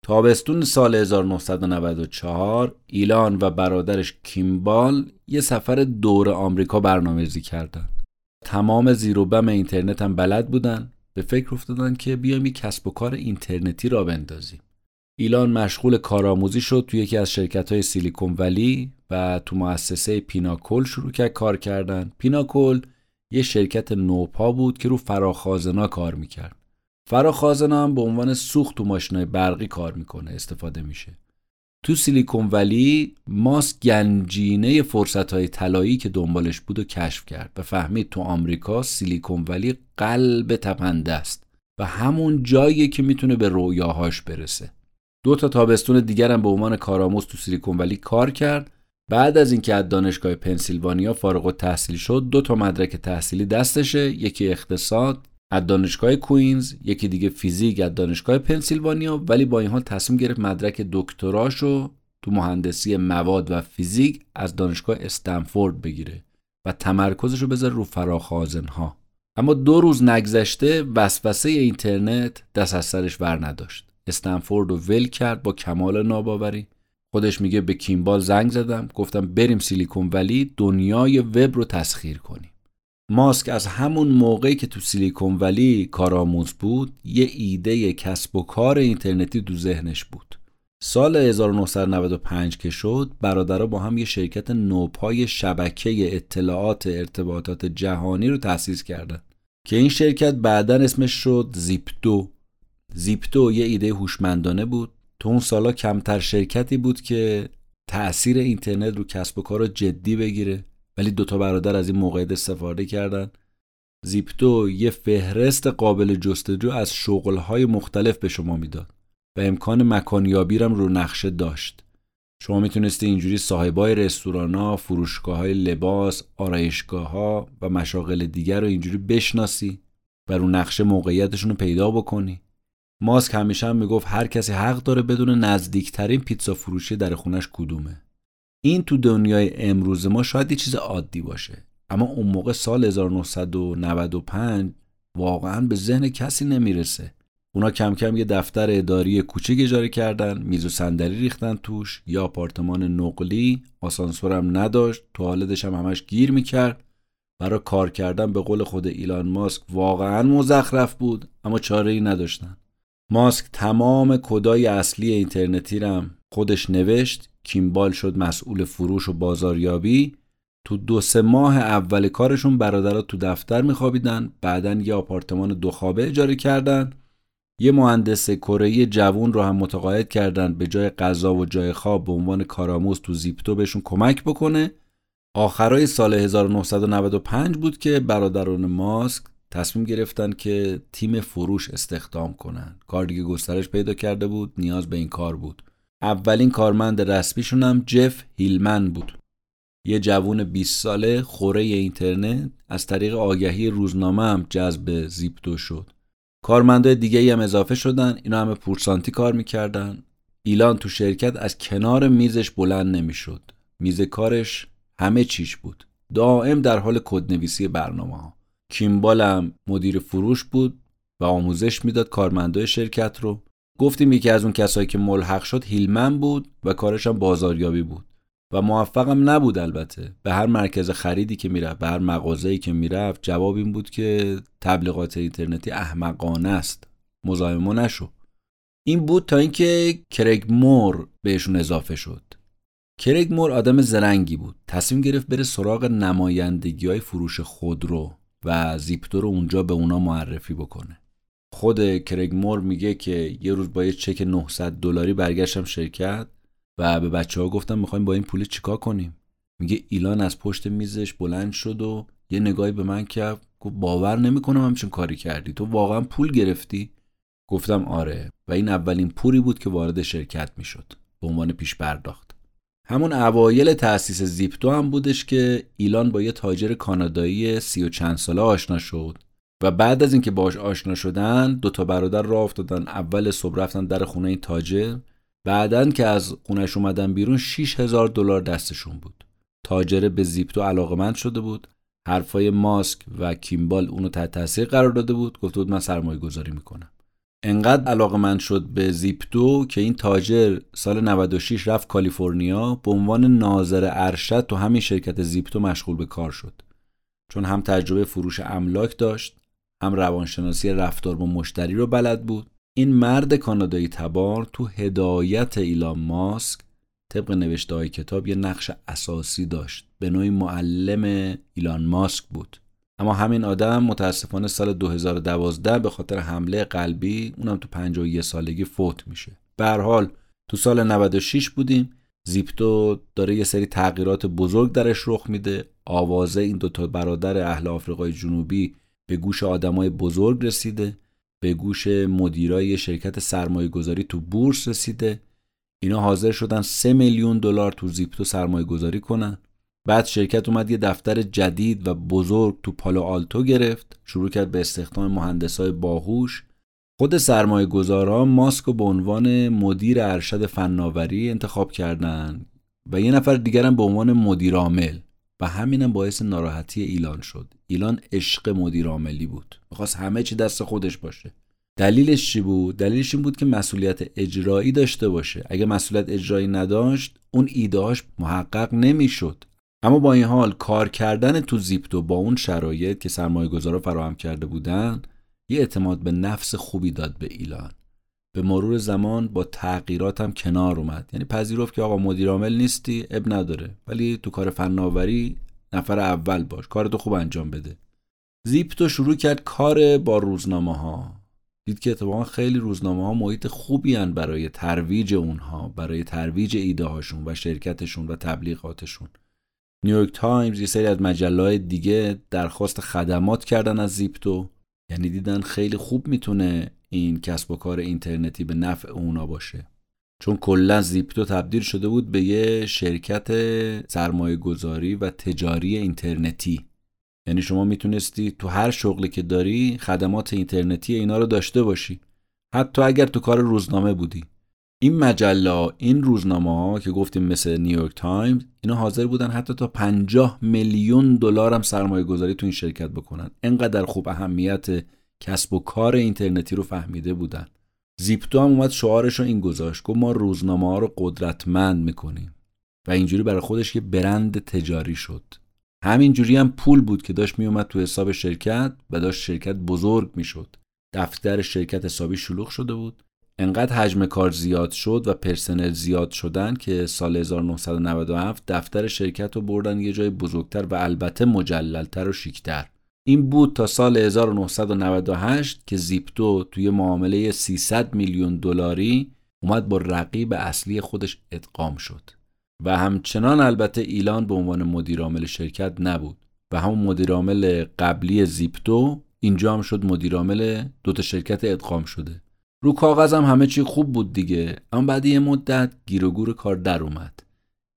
تابستون سال 1994 ایلان و برادرش کیمبال یه سفر دور آمریکا برنامه‌ریزی کردن. تمام زیروبم اینترنت هم بلد بودن به فکر افتادن که بیایم یک کسب و کار اینترنتی را بندازیم. ایلان مشغول کارآموزی شد توی یکی از شرکت های سیلیکون ولی و تو مؤسسه پیناکل شروع کرد کار کردن. پیناکل یه شرکت نوپا بود که رو فراخازنا کار می‌کرد. فراخازنا هم به عنوان سوخت تو ماشینای برقی کار می‌کنه استفاده میشه. تو سیلیکون ولی ماست گنجینه فرصت های طلایی که دنبالش بود و کشف کرد و فهمید تو آمریکا سیلیکون ولی قلب تپنده است و همون جایی که می‌تونه به رویاهاش برسه دو تا تابستون دیگر هم به عنوان کارآموز تو سیلیکون ولی کار کرد بعد از اینکه از دانشگاه پنسیلوانیا فارغ التحصیل شد دو تا مدرک تحصیلی دستشه یکی اقتصاد از دانشگاه کوینز یکی دیگه فیزیک از دانشگاه پنسیلوانیا ولی با این حال تصمیم گرفت مدرک دکتراشو تو مهندسی مواد و فیزیک از دانشگاه استنفورد بگیره و تمرکزش رو بذاره رو فراخازن ها اما دو روز نگذشته وسوسه اینترنت دست از سرش ور نداشت. استنفورد رو ول کرد با کمال ناباوری. خودش میگه به کیمبال زنگ زدم گفتم بریم سیلیکون ولی دنیای وب رو تسخیر کنیم. ماسک از همون موقعی که تو سیلیکون ولی کارآموز بود یه ایده کسب و کار اینترنتی تو ذهنش بود. سال 1995 که شد برادرها با هم یه شرکت نوپای شبکه اطلاعات ارتباطات جهانی رو تأسیس کردن. که این شرکت بعدا اسمش شد زیپتو زیپتو یه ایده هوشمندانه بود. تو اون سالا کمتر شرکتی بود که تأثیر اینترنت رو کسب و کار رو جدی بگیره. ولی دوتا برادر از این موقعیت استفاده کردن زیپتو یه فهرست قابل جستجو از شغلهای مختلف به شما می‌داد و امکان مکانیابی رو نقشه داشت شما می‌تونستی اینجوری صاحبای رستوران ها، فروشگاه های لباس، آرایشگاه ها و مشاغل دیگر رو اینجوری بشناسی و رو نقشه موقعیتشون رو پیدا بکنی. ماسک همیشه هم می‌گفت هر کسی حق داره بدون نزدیکترین پیتزا فروشی در خونش کدومه. این تو دنیای امروز ما شاید یه چیز عادی باشه. اما اون موقع سال 1995 واقعا به ذهن کسی نمی‌رسه. اونا کم کم یه دفتر اداری کوچیک اجاره کردن میز و صندلی ریختن توش یا آپارتمان نقلی آسانسورم نداشت توالدش هم همش گیر می‌کرد. برای کار کردن به قول خود ایلان ماسک واقعا مزخرف بود اما چاره ای نداشتن. ماسک تمام کدای اصلی اینترنتی رم خودش نوشت. کیمبال شد مسئول فروش و بازاریابی. تو دو سه ماه اول کارشون برادرها تو دفتر میخوابیدن. بعدا یه آپارتمان دو خوابه اجاره کردن. یه مهندس کره جوون رو هم متقاعد کردن. به جای غذا و جای خواب به عنوان کارآموز تو زیپتو بهشون کمک بکنه. آخرای سال 1995 بود که برادران ماسک تصمیم گرفتن که تیم فروش استخدام کنن. کار دیگه گسترش پیدا کرده بود. نیاز به این کار بود. اولین کارمند رسمیشون هم جف هیلمن بود. یه جوون 20 ساله خوره اینترنت از طریق آگهی روزنامه هم جذب زیپتو شد. کارمندای دیگه هم اضافه شدن اینا همه پورسانتی کار می‌کردن. ایلان تو شرکت از کنار میزش بلند نمی‌شد. میز کارش همه چیش بود. دائم در حال کدنویسی برنامه ها کیمبال مدیر فروش بود و آموزش می‌داد کارمندای شرکت رو. گفتیم یکی از اون کسایی که ملحق شد هیلمن بود و کارش هم بازاریابی بود. و موفقم نبود البته. به هر مرکز خریدی که می‌رفت به هر مغازه‌ای که می‌رفت جواب این بود که تبلیغات اینترنتی احمقانه است. مزاحم نشو. این بود تا اینکه کرگ مور بهشون اضافه شد. کرگ مور آدم زرنگی بود. تصمیم گرفت بره سراغ نمایندگی های فروش خودرو و زیپتو رو اونجا به اونا معرفی بکنه. خود کرگ مور میگه که یه روز با یه چک 900 دلاری برگشتم شرکت و به بچه ها گفتم می‌خوایم با این پول چیکار کنیم؟ میگه ایلان از پشت میزش بلند شد و یه نگاهی به من کرد گفت باور نمی‌کنم همچین کاری کردی تو واقعا پول گرفتی؟ گفتم آره و این اولین پولی بود که وارد شرکت می‌شد به عنوان پیش پرداخت. همون اوایل تأسیس زیپتو هم بودش که ایلان با یه تاجر کانادایی سی و چند ساله آشنا شد. و بعد از اینکه باش آشنا شدن دو تا برادر راه افتادن. اول صبح رفتن در خونه این تاجر. بعدن که از خونش اومدن بیرون 6000 هزار دلار دستشون بود. تاجر به زیپتو علاقمند شده بود. حرفای ماسک و کیمبال اونو تحت تاثیر قرار داده بود. گفته بود من سرمایه گذاری می‌کنم. انقدر علاقه من شد به زیپتو که این تاجر سال 96 رفت کالیفرنیا. به عنوان ناظر ارشد تو همین شرکت زیپتو مشغول به کار شد. چون هم تجربه فروش املاک داشت. هم روانشناسی رفتار با مشتری رو بلد بود. این مرد کانادایی تبار تو هدایت ایلان ماسک طبق نوشته های کتاب یه نقش اساسی داشت. به نوعی معلم ایلان ماسک بود. اما همین آدم متاسفانه سال 2012 به خاطر حمله قلبی اونم تو 51 سالگی فوت میشه. به حال تو سال 96 بودیم. زیپتو داره یه سری تغییرات بزرگ درش رخ میده. آوازه این دوتا برادر اهل آفریقای جنوبی به گوش آدمای بزرگ رسیده به گوش مدیرای شرکت سرمایه گذاری تو بورس رسیده. اینا حاضر شدن 3 میلیون دلار تو زیپتو سرمایه گذاری کنن. بعد شرکت اومد یه دفتر جدید و بزرگ تو پالو آلتو گرفت. شروع کرد به استخدام مهندسای باهوش. خود سرمایه گذارا ماسک به عنوان مدیر ارشد فناوری انتخاب کردن و یه نفر دیگرم به عنوان مدیر عامل. و همینم باعث ناراحتی ایلان شد. ایلان عشق مدیر عاملی بود. می‌خواست همه چی دست خودش باشه. دلیلش چی بود؟ دلیلش این بود که مسئولیت اجرایی داشته باشه. اگه مسئولیت اجرایی نداشت اون ایدهاش محقق نمی‌شد. اما با این حال کار کردن تو زیپتو با اون شرایط که سرمایه گذارا فراهم کرده بودن یه اعتماد به نفس خوبی داد به ایلان. به مرور زمان با تغییرات هم کنار اومد. یعنی پذیرفت که آقا مدیر عامل نیستی اب نداره. ولی تو کار فناوری نفر اول باش کارتو خوب انجام بده. زیپتو شروع کرد کار با روزنامه ها دید که اتفاقا خیلی روزنامه ها محیط خوبی ان برای ترویج اونها برای ترویج ایده هاشون و شرکتشون و تبلیغاتشون. نیویورک تایمز یه سری از مجله دیگه درخواست خدمات کردن از زیپتو. یعنی دیدن خیلی خوب می‌تونه این کسب و کار اینترنتی به نفع اونا باشه. چون کلا زیپتو تبدیل شده بود به یه شرکت سرمایه گذاری و تجاری اینترنتی. یعنی شما می‌تونستی تو هر شغلی که داری خدمات اینترنتی اینا رو داشته باشی. حتی اگر تو کار روزنامه بودی. این مجله این روزنامه ها که گفتیم مثل نیویورک تایمز اینا حاضر بودن حتی تا 50 میلیون دلار هم سرمایه گذاری تو این شرکت بکنن. انقدر خوب اهمیت کسب و کار اینترنتی رو فهمیده بودن. زیپتو هم اومد شعارش رو این گذاشت گفت ما روزنامه ها رو قدرتمند می‌کنیم. و اینجوری برای خودش یه برند تجاری شد. همینجوری هم پول بود که داشت میومد تو حساب شرکت و داشت شرکت بزرگ می‌شد. دفتر شرکت حسابی شلوغ شده بود. انقدر حجم کار زیاد شد و پرسنل زیاد شدن که سال 1997 دفتر شرکت رو بردن یه جای بزرگتر و البته مجللتر و شیکتر. این بود تا سال 1998 که زیپتو توی معامله 300 میلیون دلاری اومد با رقیب اصلی خودش ادغام شد. و همچنان البته ایلان به عنوان مدیرعامل شرکت نبود و همون مدیرعامل قبلی زیپتو اینجا هم شد مدیرعامل دوتا شرکت ادغام شده. رو کاغذ هم همه چی خوب بود دیگه اما بعد یه مدت گیر و گور کار در اومد.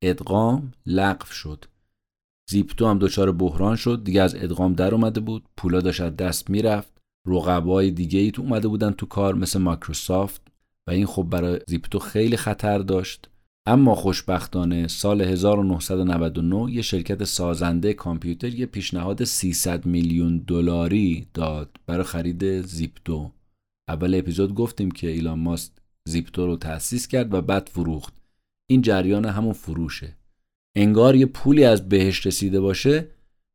ادغام لغو شد. زیپتو هم دچار بحران شد دیگه از ادغام در اومده بود. پولا داشت دست می‌رفت. رقبای دیگه ای تو اومده بودن تو کار مثل مایکروسافت. و این خب برای زیپتو خیلی خطر داشت. اما خوشبختانه سال 1999 یه شرکت سازنده کامپیوتر یه پیشنهاد 300 میلیون دلاری داد برای خرید زیپتو. اول اپیزود گفتیم که ایلان ماسک زیپتو رو تأسیس کرد و بعد فروخت. این جریان همون فروشه. انگار یه پولی از بهش رسیده باشه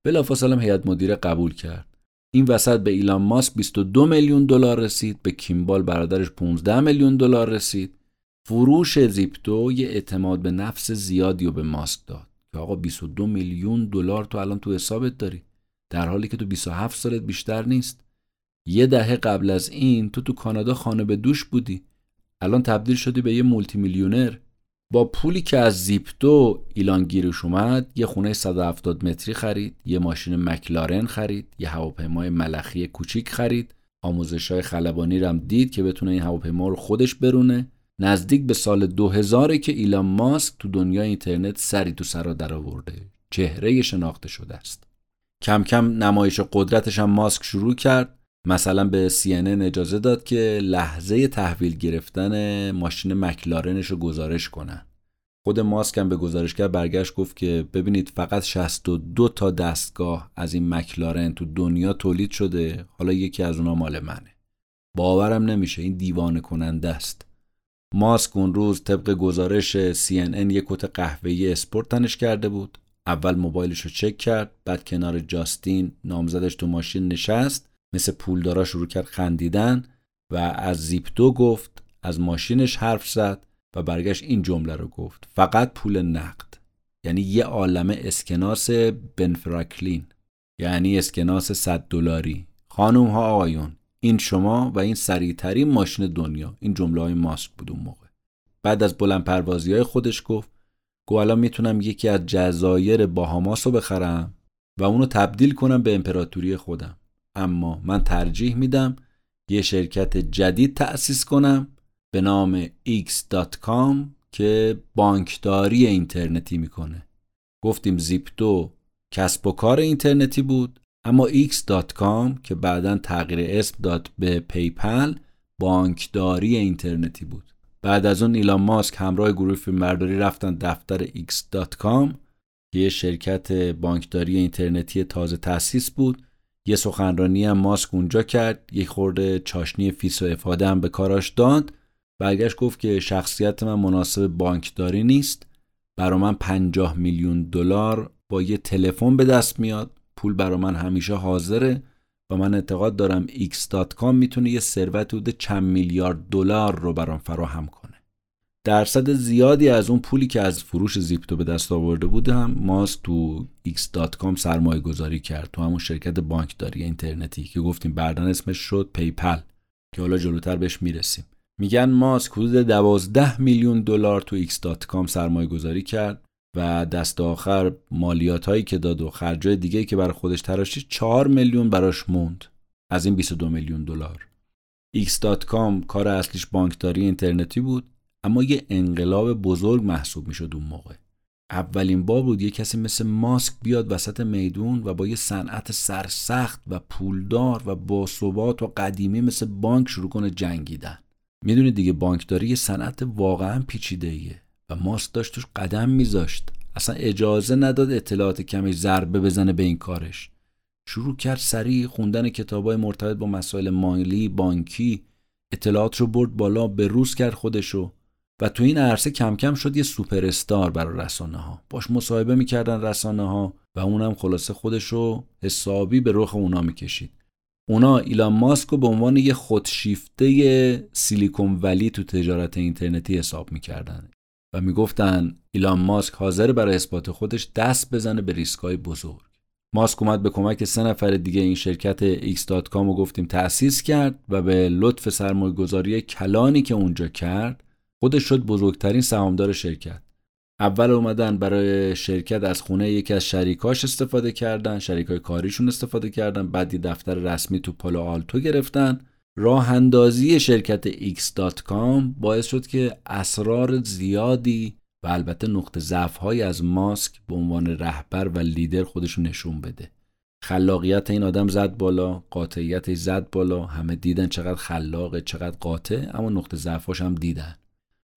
بلافاصله هیئت مدیره قبول کرد. این وسط به ایلان ماسک 22 میلیون دلار رسید به کیمبال برادرش 15 میلیون دلار رسید. فروش زیپتو یه اعتماد به نفس زیادی رو به ماسک داد که آقا 22 میلیون دلار تو الان تو حسابت داری. در حالی که تو 27 سالت بیشتر نیست. یه دهه قبل از این تو تو کانادا خانه به دوش بودی. الان تبدیل شدی به یه مولتی میلیونر با پولی که از زیپتو ایلان گیرش اومد یه خونه 170 متری خرید یه ماشین مکلارن خرید یه هواپیمای ملخی کوچیک خرید. آموزش های خلبانی رم دید که بتونه این هواپیما رو خودش برونه. نزدیک به سال 2000 که ایلان ماسک تو دنیای اینترنت سری تو سرا درآورده چهره شناخته شده است. کم کم نمایش قدرتش هم ماسک شروع کرد. مثلا به CNN اجازه داد که لحظه تحویل گرفتن ماشین مکلارنش رو گزارش کنن. خود ماسک هم به گزارشگر برگشت گفت که ببینید فقط 62 تا دستگاه از این مکلارن تو دنیا تولید شده حالا یکی از اونا مال منه. باورم نمیشه این دیوانه کننده است. ماسک اون روز طبق گزارش CNN یک کت قهوه‌ای اسپورت تنش کرده بود. اول موبایلش رو چک کرد بعد کنار جاستین نامزدش تو ماشین نشست مثل پولدارا شروع کرد خندیدن و از زیپتو گفت از ماشینش حرف زد و برگشت این جمله رو گفت. فقط پول نقد. یعنی یه عالمه اسکناس بنفراکلین یعنی اسکناس 100 دلاری. خانم ها آقایون این شما و این سریعترین ماشین دنیا. این جمله های ماسک بود اون موقع. بعد از بلند پروازی های خودش گفت گو الان می‌تونم یکی از جزایر باهاماس رو بخرم و اونو تبدیل کنم به امپراتوری خودم. اما من ترجیح میدم یه شرکت جدید تأسیس کنم به نام x.com که بانکداری اینترنتی می‌کنه. گفتیم زیپتو کسب و کار اینترنتی بود اما x.com که بعدا تغییر اسم داد به پی‌پل بانکداری اینترنتی بود. بعد از اون ایلان ماسک همراه گروه فیلمبرداری رفتن دفتر x.com که یه شرکت بانکداری اینترنتی تازه تأسیس بود. یه سخنرانی هم ماسک اونجا کرد یه خورده چاشنی فیس و افاده هم به کاراش داد. برگشت گفت که شخصیت من مناسب بانکداری نیست. برا من 50 میلیون دلار با یه تلفن به دست میاد. پول برا من همیشه حاضره و من اعتقاد دارم x.com می‌تونه یه ثروت حدود چند میلیارد دلار رو برام فراهم کنه. درصد زیادی از اون پولی که از فروش زیپتو به دست آورده بودم ماست تو x.com سرمایه گذاری کرد تو همون شرکت بانکداری اینترنتی که گفتیم بعدا اسمش شد پیپل که حالا جلوتر بهش می‌رسیم. میگن ماسک حدود 12 میلیون دلار تو x.com سرمایه گذاری کرد و دست آخر مالیات هایی که داد و خرجای دیگه که برای خودش تراشید 4 میلیون براش موند. از این 22 میلیون دلار. x.com کار اصلیش بانکداری اینترنتی بود. اما یه انقلاب بزرگ محسوب می‌شد اون موقع. اولین بار بود یه کسی مثل ماسک بیاد وسط میدون و با یه صنعت سرسخت و پولدار و باثبات و قدیمی مثل بانک شروع کنه جنگیدن. می‌دونید دیگه بانکداری یه صنعت واقعا پیچیده ایه و ماسک داشت توش قدم میذاشت. اصلا اجازه نداد اطلاعات کمی ضربه بزنه به این کارش. شروع کرد سریع خوندن کتابای مرتبط با مسائل مالی بانکی اطلاعات رو برد بالا به روز کرد خودشو و تو این عرصه کم کم شد یه سوپر استار برای رسانه ها باش مصاحبه می‌کردن رسانه ها و اونم خلاصه خودشو حسابی به رخ اونا می‌کشید. اونا ایلان ماسک رو به عنوان یه خودشیفته سیلیکون ولی تو تجارت اینترنتی حساب می‌کردن و می‌گفتن ایلان ماسک حاضر برای اثبات خودش دست بزنه به ریسکای بزرگ. ماسک اومد به کمک سه نفر دیگه این شرکت x.com رو گفتیم تأسیس کرد و به لطف سرمایه گذاری کلانی که اونجا کرد خودش شد بزرگترین سهامدار شرکت. اول اومدن برای شرکت از خونه یکی از شریکاش استفاده کردن شریکای کاریشون استفاده کردن بعدی دفتر رسمی تو پالو آلتو گرفتن. راه اندازی شرکت x.com باعث شد که اسرار زیادی و البته نقطه ضعف از ماسک به عنوان رهبر و لیدر خودشون نشون بده. خلاقیت این آدم زد بالا قاطعیتش زد بالا همه دیدن چقدر خلاقه چقدر قاطع اما نقطه ضعفاش هم دیدن.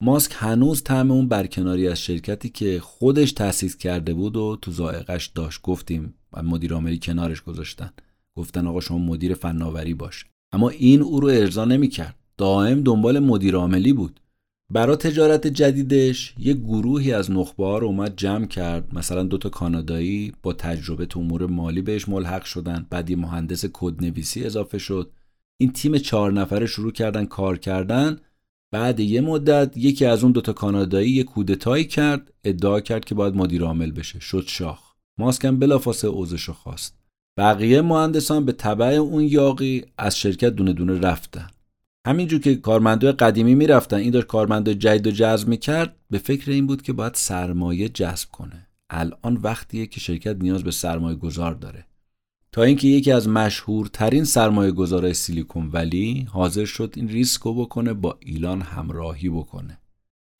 ماسک هنوز طعم اون برکناری از شرکتی که خودش تأسیس کرده بود و تو زائقش داشت. گفتیم و مدیر عاملی کنارش گذاشتن. گفتن آقا شما مدیر فناوری باش. اما این او رو ارضا نمی‌کرد. دائم دنبال مدیر عاملی بود. برای تجارت جدیدش یه گروهی از نخبه ها رو اومد جمع کرد. مثلا دوتا کانادایی با تجربه تو امور مالی بهش ملحق شدن. بعد یه مهندس کدنویسی اضافه شد. این تیم چهار نفره شروع کردن کار کردن. بعد یه مدت یکی از اون دوتا کانادایی یه کودتایی کرد ادعا کرد که باید مدیر عامل بشه. شد شاخ. ماسکم بلافاصله اوزش خواست. بقیه مهندسان به تبع اون یاقی از شرکت دونه دونه رفتن. همینجور که کارمندای قدیمی می‌رفتن این داشت کارمندای جدید و جذب می‌کرد به فکر این بود که باید سرمایه جذب کنه. الان وقتیه که شرکت نیاز به سرمایه گذار داره. تا اینکه یکی از مشهورترین سرمایه گذاره سیلیکون ولی حاضر شد این ریسک رو بکنه با ایلان همراهی بکنه.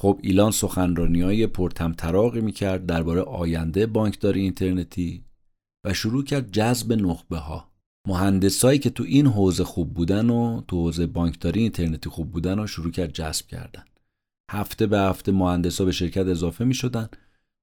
خب ایلان سخنرانی های پرتمطراقی می‌کرد درباره آینده بانکداری اینترنتی و شروع کرد جذب نخبه ها مهندسایی که تو این حوزه خوب بودن و تو حوزه بانکداری اینترنتی خوب بودن و شروع کرد جذب کردن. هفته به هفته مهندسا به شرکت اضافه می شدن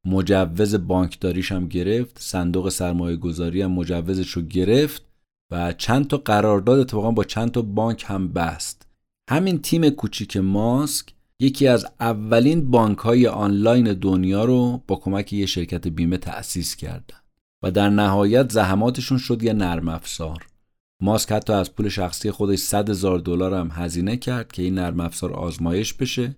مجوز بانکداریش هم گرفت صندوق سرمایه گذاری هم مجوزش رو گرفت و چند تا قرارداد اتفاقا با چند تا بانک هم بست. همین تیم کوچیک ماسک یکی از اولین بانک های آنلاین دنیا رو با کمک یه شرکت بیمه تأسیس کردن و در نهایت زحماتشون شد یه نرم افزار. ماسک حتی از پول شخصی خودش 100 هزار دلار هم هزینه کرد که این نرم افزار آزمایش بشه.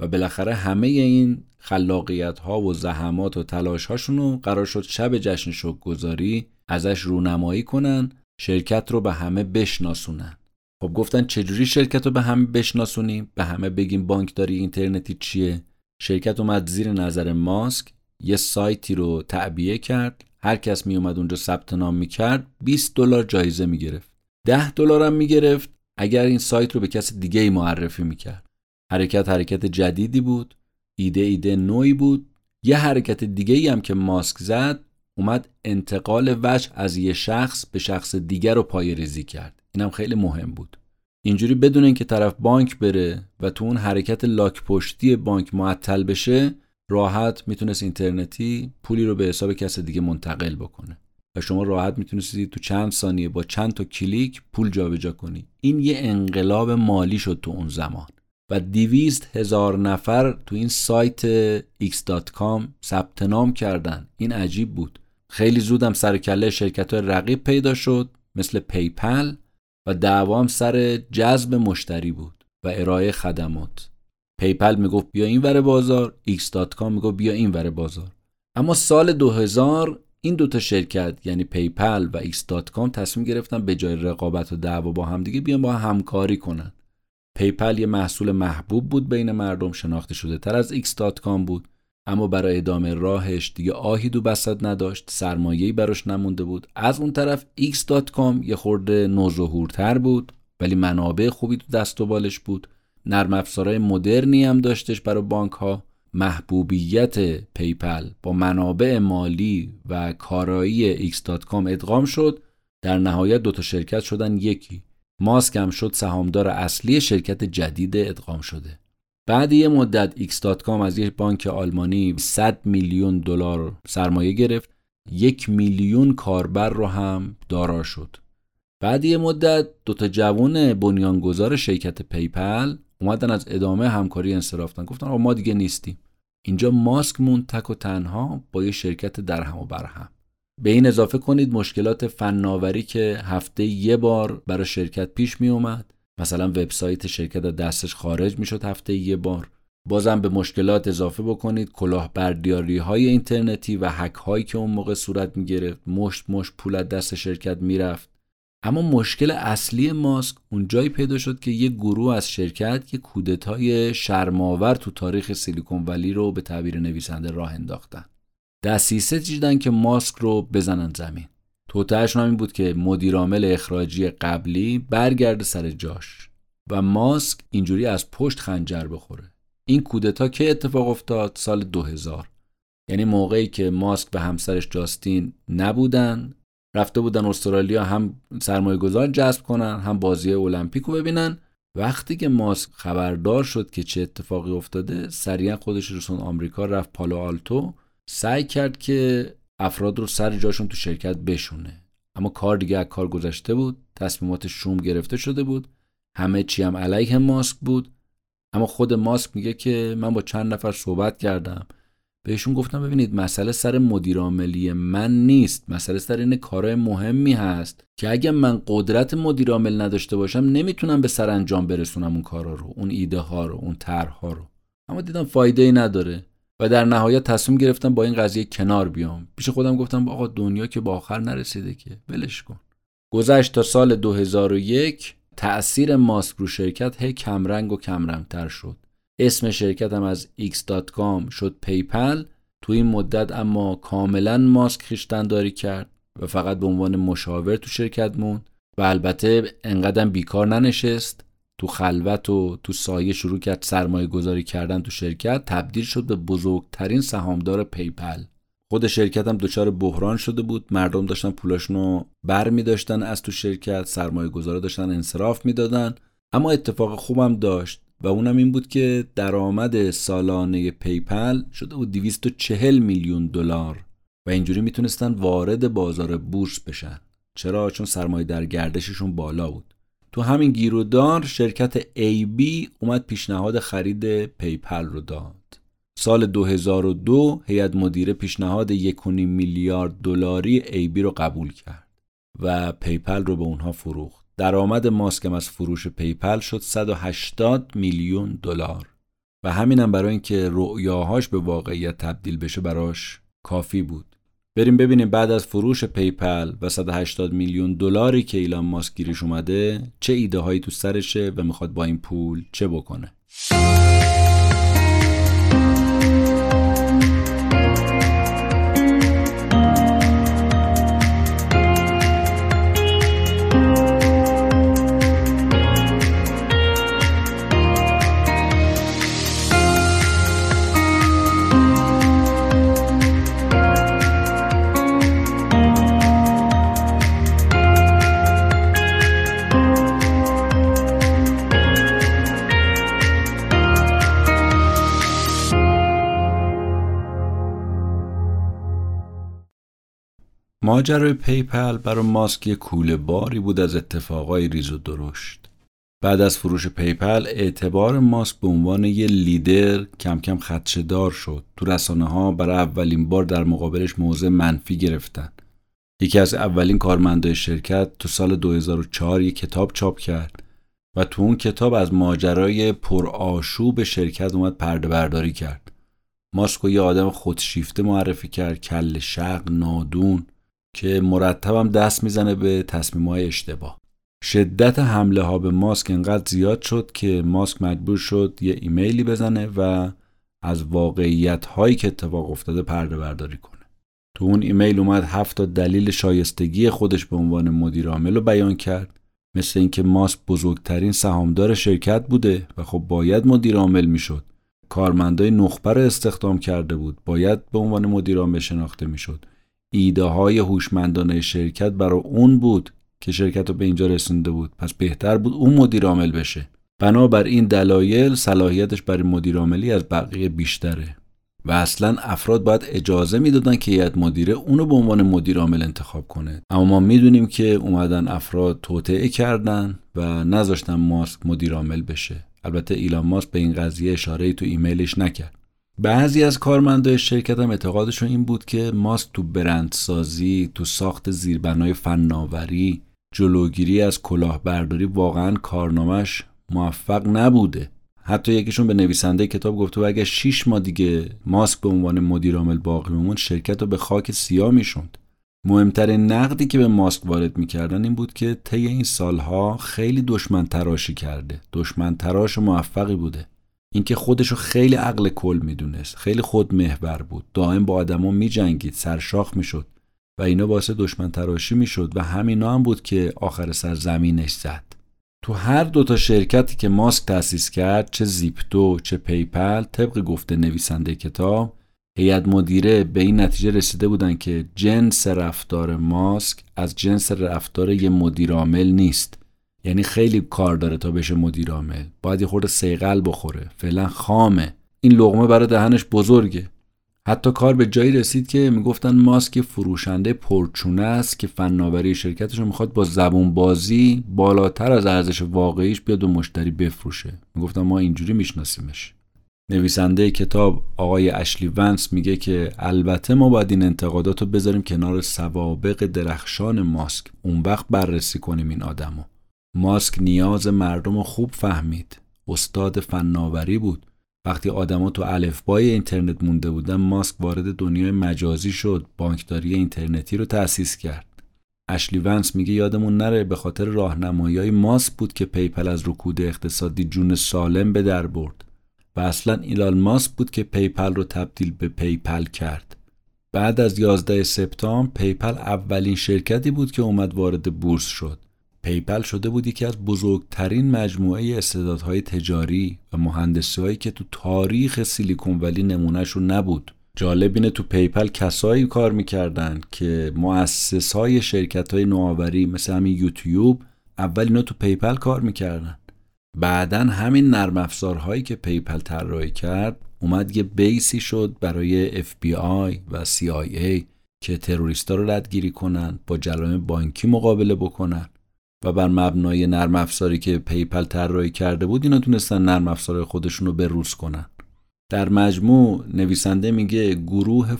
و بالاخره همه این خلاقیت ها و زحمات و تلاش هاشون رو قرار شد شب جشن شکرگزاری ازش رونمایی کنن شرکت رو به همه بشناسونن. خب گفتن چجوری شرکت رو به همه بشناسونیم؟ به همه بگیم بانکداری اینترنتی چیه؟ شرکت اومد زیر نظر ماسک یه سایتی رو تعبیه کرد هر کس می اومد اونجا ثبت نام می‌کرد 20 دلار جایزه می‌گرفت. 10 دلار هم می‌گرفت اگر این سایت رو به کس دیگه ای معرفی می‌کرد. حرکت حرکت جدیدی بود ایده ایده نوعی بود. یه حرکت دیگه ای هم که ماسک زد اومد انتقال وجه از یه شخص به شخص دیگر رو پای ریزی کرد. اینم خیلی مهم بود. اینجوری بدون اینکه طرف بانک بره و تو اون حرکت لاک پشتی بانک معطل بشه راحت می‌تونست اینترنتی پولی رو به حساب کس دیگه منتقل بکنه. و شما راحت می‌تونستید تو چند ثانیه با چند تا کلیک پول جابجا کنی. این یه انقلاب مالی شد تو اون زمان. و دیویست هزار نفر تو این سایت x.com ثبت نام کردن. این عجیب بود. خیلی زودم سر کله شرکت های رقیب پیدا شد مثل PayPal و دعوام سر جذب مشتری بود و ارائه خدمات. PayPal می‌گفت بیا این ور بازار x.com می‌گفت بیا این ور بازار. اما سال 2000 این دوتا شرکت یعنی PayPal و x.com تصمیم گرفتن به جای رقابت و دعوا با هم دیگه بیان با هم همکاری کنن. PayPal یه محصول محبوب بود بین مردم شناخته شده تر از x.com بود. اما برای ادامه راهش دیگه آهی تو بساط نداشت سرمایه‌ای براش نمونده بود. از اون طرف x.com یه خورده نوظهورتر بود ولی منابع خوبی تو دست و بالش بود. نرم افزارهای مدرنی هم داشتش برای بانک ها محبوبیت PayPal با منابع مالی و کارایی x.com ادغام شد. در نهایت دوتا شرکت شدن یکی. ماسک هم شد سهامدار اصلی شرکت جدید ادغام شده. بعد یه مدت x.com از یک بانک آلمانی 100 میلیون دلار سرمایه گرفت یک میلیون کاربر رو هم دارا شد. بعد یه مدت دوتا جوان بنیانگذار شرکت پیپل اومدن از ادامه همکاری انصرافتن گفتن آقا ما دیگه نیستیم. اینجا ماسک مون تک و تنها با یه شرکت درهم و برهم. به این اضافه کنید مشکلات فناوری که هفته یه بار برای شرکت پیش می اومد. مثلا وبسایت شرکت دستش خارج می شد هفته یه بار. بازم به مشکلات اضافه بکنید. کلاهبرداری های اینترنتی و حک هایی که اون موقع صورت می گرفت. مشت مشت پول از دست شرکت می‌رفت اما مشکل اصلی ماسک اونجایی پیدا شد که یه گروه از شرکت یه کودتای شرماور تو تاریخ سیلیکون ولی رو به تعبیر نویسنده راه انداختن. دستیسه دیدن که ماسک رو بزنن زمین. توتهشون این بود که مدیرعامل اخراجی قبلی برگرده سر جاش و ماسک اینجوری از پشت خنجر بخوره. این کودتا که اتفاق افتاد سال 2000 یعنی موقعی که ماسک به همسرش جاستین نبودن رفته بودن استرالیا هم سرمایه گذار جذب کنن هم بازی المپیک رو ببینن. وقتی که ماسک خبردار شد که چه اتفاقی افتاده سریعا خودش رسون آمریکا رفت پالو آلتو سعی کرد که افراد رو سر جاشون تو شرکت بشونه. اما کار دیگه از کار گذشته بود. تصمیمات شوم گرفته شده بود. همه چی هم علیه ماسک بود. اما خود ماسک میگه که من با چند نفر صحبت کردم. بهشون گفتم ببینید مسئله سر مدیرعاملی من نیست. مسئله سر این کارهای مهمی هست که اگه من قدرت مدیرعامل نداشته باشم نمی‌تونم به سرانجام برسونم اون کارا رو اون ایده ها رو اون طرح رو. اما دیدم فایده ای نداره. و در نهایت تصمیم گرفتم با این قضیه کنار بیام. پیش خودم گفتم آقا دنیا که به آخر نرسیده که ولش کن. گذشت تا سال 2001 تأثیر ماسک رو شرکت هی کمرنگ و کمرنگتر شد. اسم شرکتم از x.com شد PayPal. تو این مدت اما کاملا ماسک خویشتنداری کرد و فقط به عنوان مشاور تو شرکت موند. و البته انقدر بیکار ننشست. تو خلوت و تو سایه شروع کرد سرمایه گذاری کردن تو شرکت تبدیل شد به بزرگترین سهامدار PayPal. خود شرکت هم دچار بحران شده بود. مردم داشتن پولاشون رو بر می داشتن از تو شرکت سرمایه گذارا داشتن انصراف می‌دادن. اما اتفاق خوبم داشت و اونم این بود که درآمد سالانه PayPal شده بود 240 میلیون دلار و اینجوری می‌تونستن وارد بازار بورس بشن. چرا؟ چون سرمایه در گردششون بالا بود. تو همین گیرودار شرکت eBay اومد پیشنهاد خرید PayPal رو داد. سال 2002 هیئت مدیره پیشنهاد 1.5 میلیارد دلاری eBay رو قبول کرد و PayPal رو به اونها فروخت. درآمد ماسکم از فروش PayPal شد 180 میلیون دلار. و همینم برای اینکه رؤیاهاش به واقعیت تبدیل بشه براش کافی بود. بریم ببینیم بعد از فروش پیپل و 180 میلیون دلاری که ایلان ماسک گیرش اومده چه ایده هایی تو سرشه و می‌خواد با این پول چه بکنه. ماجرای PayPal برای ماسک یه کوله باری بود از اتفاقای ریز و درشت. بعد از فروش PayPal اعتبار ماسک به عنوان یه لیدر کم کم خدشه‌دار شد. تو رسانه ها برای اولین بار در مقابلش موضع منفی گرفتن. یکی از اولین کارمندای شرکت تو سال 2004 یک کتاب چاپ کرد و تو اون کتاب از ماجرای پرآشوب شرکت اومد پرده برداری کرد. ماسکو یه آدم خودشیفته معرفی کرد کل شق نادون. که مرتبم دست می‌زنه به های اشتباه. شدت حمله ها به ماسک انقدر زیاد شد که ماسک مجبور شد یه ایمیلی بزنه و از واقعیت هایی که اتفاق افتاده پرده برداری کنه. تو اون ایمیل اومد هفت تا دلیل شایستگی خودش به عنوان مدیر عامل رو بیان کرد. مثل اینکه ماسک بزرگترین سهامدار شرکت بوده و خب باید مدیر عامل می‌شد. کارمندای نخبه رو استخدام کرده بود. باید به عنوان مدیر عامل شناخته می‌شد. ایده های هوشمندانه شرکت برای اون بود که شرکت رو به اینجا رسونده بود. پس بهتر بود اون مدیر عامل بشه. بنابر این دلایل صلاحیتش برای مدیر عاملی از بقیه بیشتره. و اصلا افراد باید اجازه می‌دادن که هیئت مدیره اونو به عنوان مدیر عامل انتخاب کنه. اما ما می‌دونیم که اومدن افراد توطعه کردن و نذاشتن ماسک مدیر عامل بشه. البته ایلان ماسک به این قضیه اشاره تو ایمیلش نکرد. بعضی از کارمندای شرکت هم اعتقادشون این بود که ماسک تو برندسازی تو ساخت زیربنای فناوری جلوگیری از کلاهبرداری واقعا کارنامش موفق نبوده. حتی یکیشون به نویسنده کتاب گفته و اگر 6 ماه دیگه ماسک به عنوان مدیر عامل باقی میموند شرکت رو به خاک سیاه می‌شوند. مهمترین نقدی که به ماسک وارد می‌کردن این بود که طی این سالها خیلی دشمن تراشی کرده. دشمن تراش موفقی بوده. اینکه خودشو خیلی عقل کل می‌دونست خیلی خود محور بود. دائم با آدما میجنگید سرشاخ می‌شد و اینا باعث دشمن تراشی می‌شد و همینا هم بود که آخر سر زمینش زد. تو هر دوتا شرکتی که ماسک تأسیس کرد چه زیپتو چه پیپل طبق گفته نویسنده کتاب هیئت مدیره به این نتیجه رسیده بودن که جنس رفتار ماسک از جنس رفتار یه مدیر عامل نیست. یعنی خیلی کار داره تا بشه مدیر عامل. باید یه خورده سیقل بخوره. فعلا خامه. این لغمه برای دهنش بزرگه. حتی کار به جایی رسید که می‌گفتن ماسک فروشنده پرچونه است که فناوری شرکتش می‌خواد با زبون بازی بالاتر از ارزش واقعیش بیاد و مشتری بفروشه. می‌گفتن ما اینجوری میشناسیمش. نویسنده کتاب آقای اشلی ونس میگه که البته ما باید این انتقادات رو بذاریم کنار سوابق درخشان ماسک. اون وقت بررسی کنیم این آدمو. ماسک نیاز مردم رو خوب فهمید. استاد فناوری بود. وقتی آدما تو الفبای اینترنت مونده بودن ماسک وارد دنیای مجازی شد. بانکداری اینترنتی رو تأسیس کرد. اشلی ونس میگه یادمون نره به خاطر راهنمایی های ماسک بود که PayPal از رکود اقتصادی جون سالم به در برد. و اصلا ایلان ماسک بود که PayPal رو تبدیل به PayPal کرد. بعد از 11 سپتامبر PayPal اولین شرکتی بود که اومد وارد بورس شد. PayPal شده بود یکی از بزرگترین مجموعه استعدادهای تجاری و مهندسی هایی که تو تاریخ سیلیکون ولی نمونهشون نبود. جالب اینه تو PayPal کسایی کار می‌کردن که مؤسس های شرکت های نوآوری مثل همین یوتیوب اول اینا تو PayPal کار می‌کردن. بعدا همین نرم افزارهایی که PayPal طراحی کرد اومد یه base ی شد برای FBI و CIA که تروریستا رو ردگیری کنن با جرایم بانکی مقابله بکنن. و بر مبنای نرم افزاری که PayPal طراحی کرده بود اینا تونستن نرم افزار خودشون رو بروز کنن. در مجموع نویسنده میگه گروه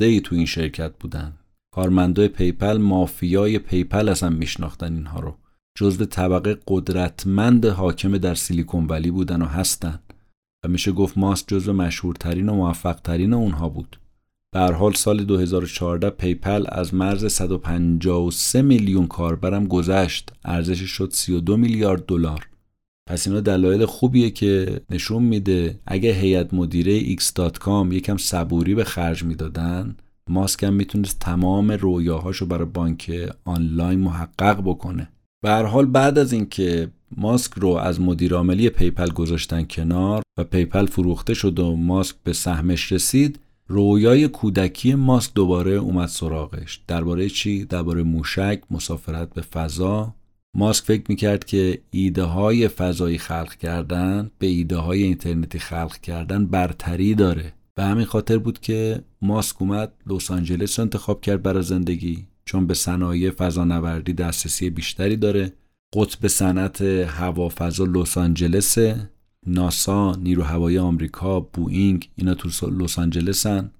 ای تو این شرکت بودن. کارمندای PayPal مافیای PayPal اصلا میشناختن اینها رو. جزو طبقه قدرتمند حاکم در سیلیکون ولی بودن و هستن. و میشه گفت ماسک جزو مشهورترین و موفقترین اونها بود. به هر حال سال 2014 PayPal از مرز 153 میلیون کاربرم گذشت. ارزشش شد 32 میلیارد دلار. پس اینا دلایل خوبیه که نشون میده اگه هیئت مدیره x.com یکم صبوری به خرج می‌دادن ماسک هم می‌تونست تمام رویاهاشو برای بانک آنلاین محقق بکنه. به هر حال بعد از اینکه ماسک رو از مدیرعاملی PayPal گذاشتن کنار و PayPal فروخته شد و ماسک به سهمش رسید رویای کودکی ماسک دوباره اومد سراغش. درباره چی؟ درباره موشک مسافرت به فضا. ماسک فکر می‌کرد که ایده های فضایی خلق کردن به ایده های اینترنتی خلق کردن برتری داره. به همین خاطر بود که ماسک اومد لس آنجلس انتخاب کرد برای زندگی. چون به صنایع فضانوردی دسترسی بیشتری داره. قطب صنعت هوافضا لس آنجلس ناسا نیرو هوایی آمریکا بوئینگ اینا تو لس آنجلسن.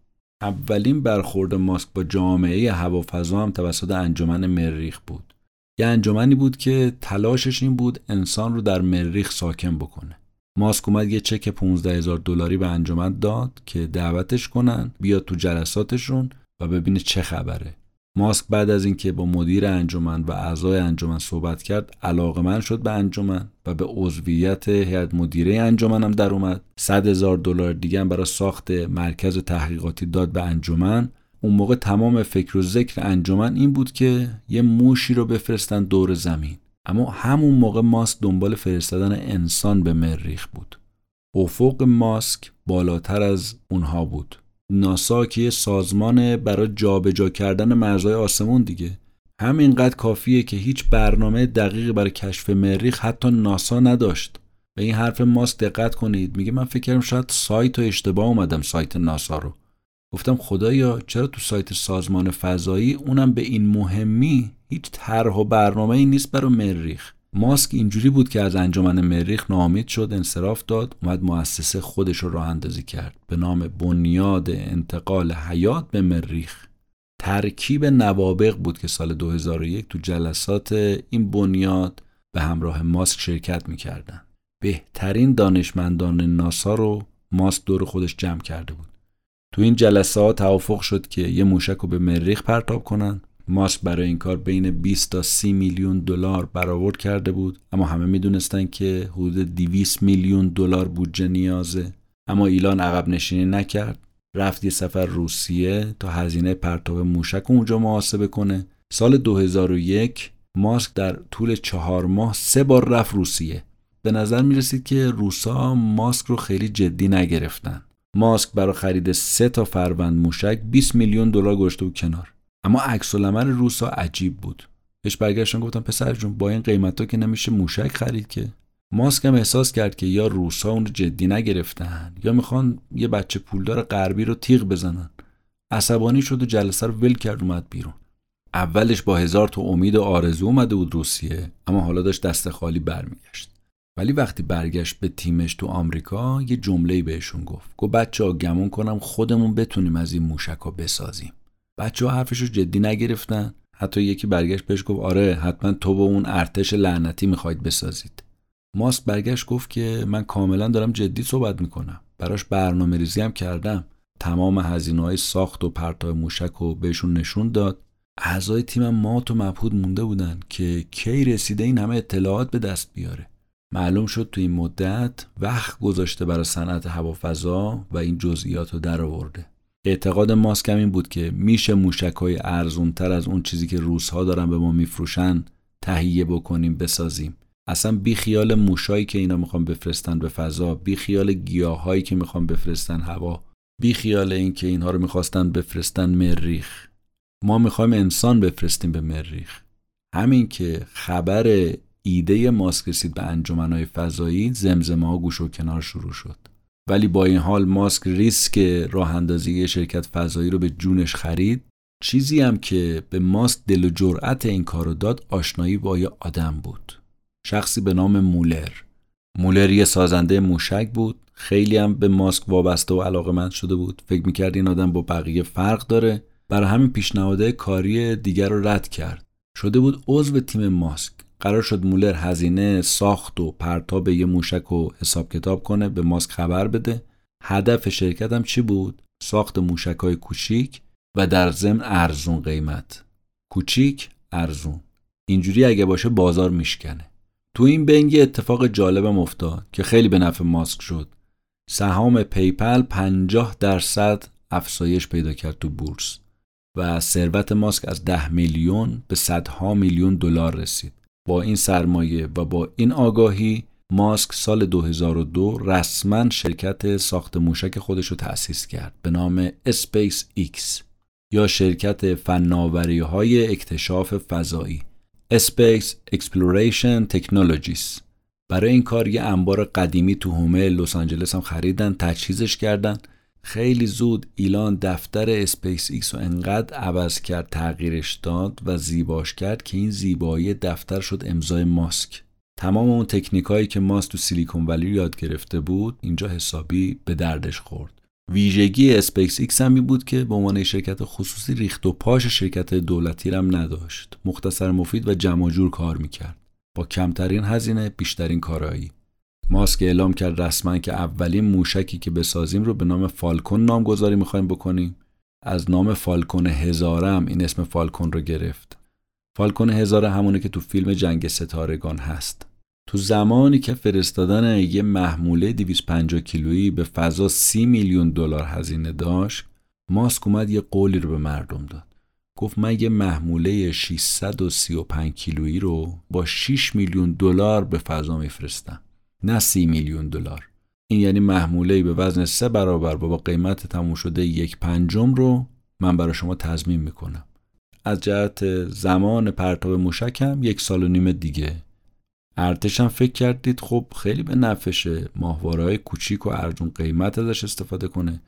اولین برخورد ماسک با جامعه هوافضا هم توسط انجمن مریخ بود. یه انجمنی بود که تلاشش این بود انسان رو در مریخ ساکن بکنه. ماسک اومد یه چک 15 هزار دلاری به انجمن داد که دعوتش کنن بیاد تو جلساتشون و ببینه چه خبره. ماسک بعد از اینکه با مدیر انجمن و اعضای انجمن صحبت کرد علاقمند شد به انجمن و به عضویت هیئت مدیره انجمن هم در اومد. 100 هزار دلار دیگه هم برای ساخت مرکز تحقیقاتی داد به انجمن. اون موقع تمام فکر و ذکر انجمن این بود که یه موشی رو بفرستن دور زمین. اما همون موقع ماسک دنبال فرستادن انسان به مریخ بود. افق ماسک بالاتر از اونها بود. ناسا که یه سازمان برای جابجا کردن مرزهای آسمون دیگه. همینقدر کافیه که هیچ برنامه دقیقی برای کشف مریخ حتی ناسا نداشت. به این حرف ماسک دقت کنید. میگه من فکر کردم شاید سایت و اشتباه اومدم سایت ناسا رو. گفتم خدایا چرا تو سایت سازمان فضایی اونم به این مهمی هیچ طرح و برنامه ای نیست برای مریخ؟ ماسک اینجوری بود که از انجمن مریخ ناامید شد انصراف داد اومد مؤسسه خودش رو راه اندازی کرد. به نام بنیاد انتقال حیات به مریخ. ترکیب نوابق بود که سال 2001 تو جلسات این بنیاد به همراه ماسک شرکت می‌کردن. بهترین دانشمندان ناسا رو ماسک دور خودش جمع کرده بود. تو این جلسات توافق شد که یه موشک رو به مریخ پرتاب کنن. ماسک برای این کار بین 20 تا 30 میلیون دلار برآورد کرده بود اما همه می‌دونستن که حدود 200 میلیون دلار بودجه نیازه. اما ایلان عقب نشینی نکرد. رفت یه سفر روسیه تا هزینه پرتاب موشک اونجا محاسبه کنه. سال 2001 ماسک در طول چهار ماه سه بار رفت روسیه. به نظر می رسید که روسا ماسک رو خیلی جدی نگرفتن. ماسک برای خرید سه تا فروند موشک 20 میلیون دلار گذاشته بود کنار. اما عکس العمل روسا عجیب بود. بهش برگشتن گفتم پسر جون با این قیمت که نمیشه موشک خرید که. ماسک هم احساس کرد که یا روسا اون رو جدی نگرفتن یا می‌خوان یه بچه پولدار غربی رو تیغ بزنن. عصبانی شد و جلسه رو ول کرد اومد بیرون. اولش با هزار تا امید و آرزو اومده بود روسیه اما حالا داشت دست خالی برمیگشت. ولی وقتی برگشت به تیمش تو آمریکا یه جمله بهشون گفت. گفت بچه ها گمون کنم خودمون بتونیم از این موشک بسازیم. بچه ها حرفش رو جدی نگرفتن. حتی یکی برگشت بهش گفت آره حتما تو با اون ارتش لعنتی می‌خواید بسازید. ماسک برگشت گفت که من کاملا دارم جدی صحبت می‌کنم. براش برنامه ریزی هم کردم. تمام هزینه های ساخت و پرتاب موشک رو بهشون نشون داد. اعضای تیمم مات و مبهود مونده بودن که کی رسیده این همه اطلاعات به دست بیاره. معلوم شد تو این مدت وقت گذاشته برای صنعت هوافضا و این جزئیات رو در آورده اعتقاد ماسک این بود که میشه موشک های ارزون تر از اون چیزی که روس ها دارن به ما میفروشن تهیه بکنیم بسازیم. اصلا بی خیال موشایی که اینا می‌خوان بفرستن به فضا بی خیال گیاهایی که می‌خوان بفرستن هوا بی خیال این که اینها رو می‌خواستن بفرستن مریخ. ما می‌خوایم انسان بفرستیم به مریخ. همین که خبر ایده ماسک رسید به انجمنهای فضایی زمزمه ها گوش و کنار شروع شد. ولی با این حال ماسک ریسک راه اندازی شرکت فضایی رو به جونش خرید. چیزی هم که به ماسک دل و جرأت این کارو داد آشنایی با یه آدم بود. شخصی به نام مولر. مولر یه سازنده موشک بود. خیلی هم به ماسک وابسته و علاقه مند شده بود. فکر می‌کرد این آدم با بقیه فرق داره. برای همین پیشنهاده کاری دیگر رو رد کرد. شده بود عضو تیم ماسک. قرار شد مولر هزینه ساخت و پرتاب یه موشک رو حساب کتاب کنه به ماسک خبر بده. هدف شرکت هم چی بود؟ ساخت موشک های کوچیک و در ضمن ارزون قیمت. کوچیک ارزون. اینجوری اگه باشه بازار میشکنه. تو این بنگ اتفاق جالبم افتاد که خیلی به نفع ماسک شد. سهام PayPal 50 درصد افزایش پیدا کرد تو بورس و ثروت ماسک از 10 میلیون به صدها میلیون دلار رسید. با این سرمایه و با این آگاهی ماسک سال 2002 رسما شرکت ساخت موشک خودش رو تأسیس کرد به نام اسپیس ایکس یا شرکت فناوری های اکتشاف فضایی Space Exploration Technologies. برای این کار یه انبار قدیمی تو حومه لس آنجلس هم خریدن تجهیزش کردن. خیلی زود ایلان دفتر اسپیس ایکس رو انقدر عوض کرد تغییرش داد و زیباش کرد که این زیبایی دفتر شد امضای ماسک. تمام اون تکنیک هایی که ماسک تو سیلیکون ولی یاد گرفته بود اینجا حسابی به دردش خورد. ویژگی اسپیس ایکس هم بود که به عنوان شرکت خصوصی ریخت و پاش شرکت دولتی هم نداشت. مختصر مفید و جمع جور کار می‌کرد. با کمترین هزینه بیشترین کارایی. ماسک اعلام کرد رسما که اولین موشکی که بسازیم رو به نام فالکون نامگذاری می‌خوایم بکنیم. از نام فالکون هزاره این اسم فالکون رو گرفت. فالکون هزاره همونه که تو فیلم جنگ ستارگان هست. تو زمانی که فرستادن یه محموله 250 کیلویی به فضا 30 میلیون دلار هزینه داشت ماسک اومد یه قولی رو به مردم داد. گفت من یه محموله 635 کیلویی رو با 6 میلیون دلار به فضا میفرستم. نه 30 میلیون دلار. این یعنی محموله به وزن سه برابر و با قیمت تموم شده یک پنجم رو من برای شما تضمین می‌کنم. از جهت زمان پرتاب موشکم یک سال و نیم دیگه. ارتش هم فکر کردید خب خیلی به نفشه ماهواره های کوچیک و ارجون قیمت ازش استفاده کنه.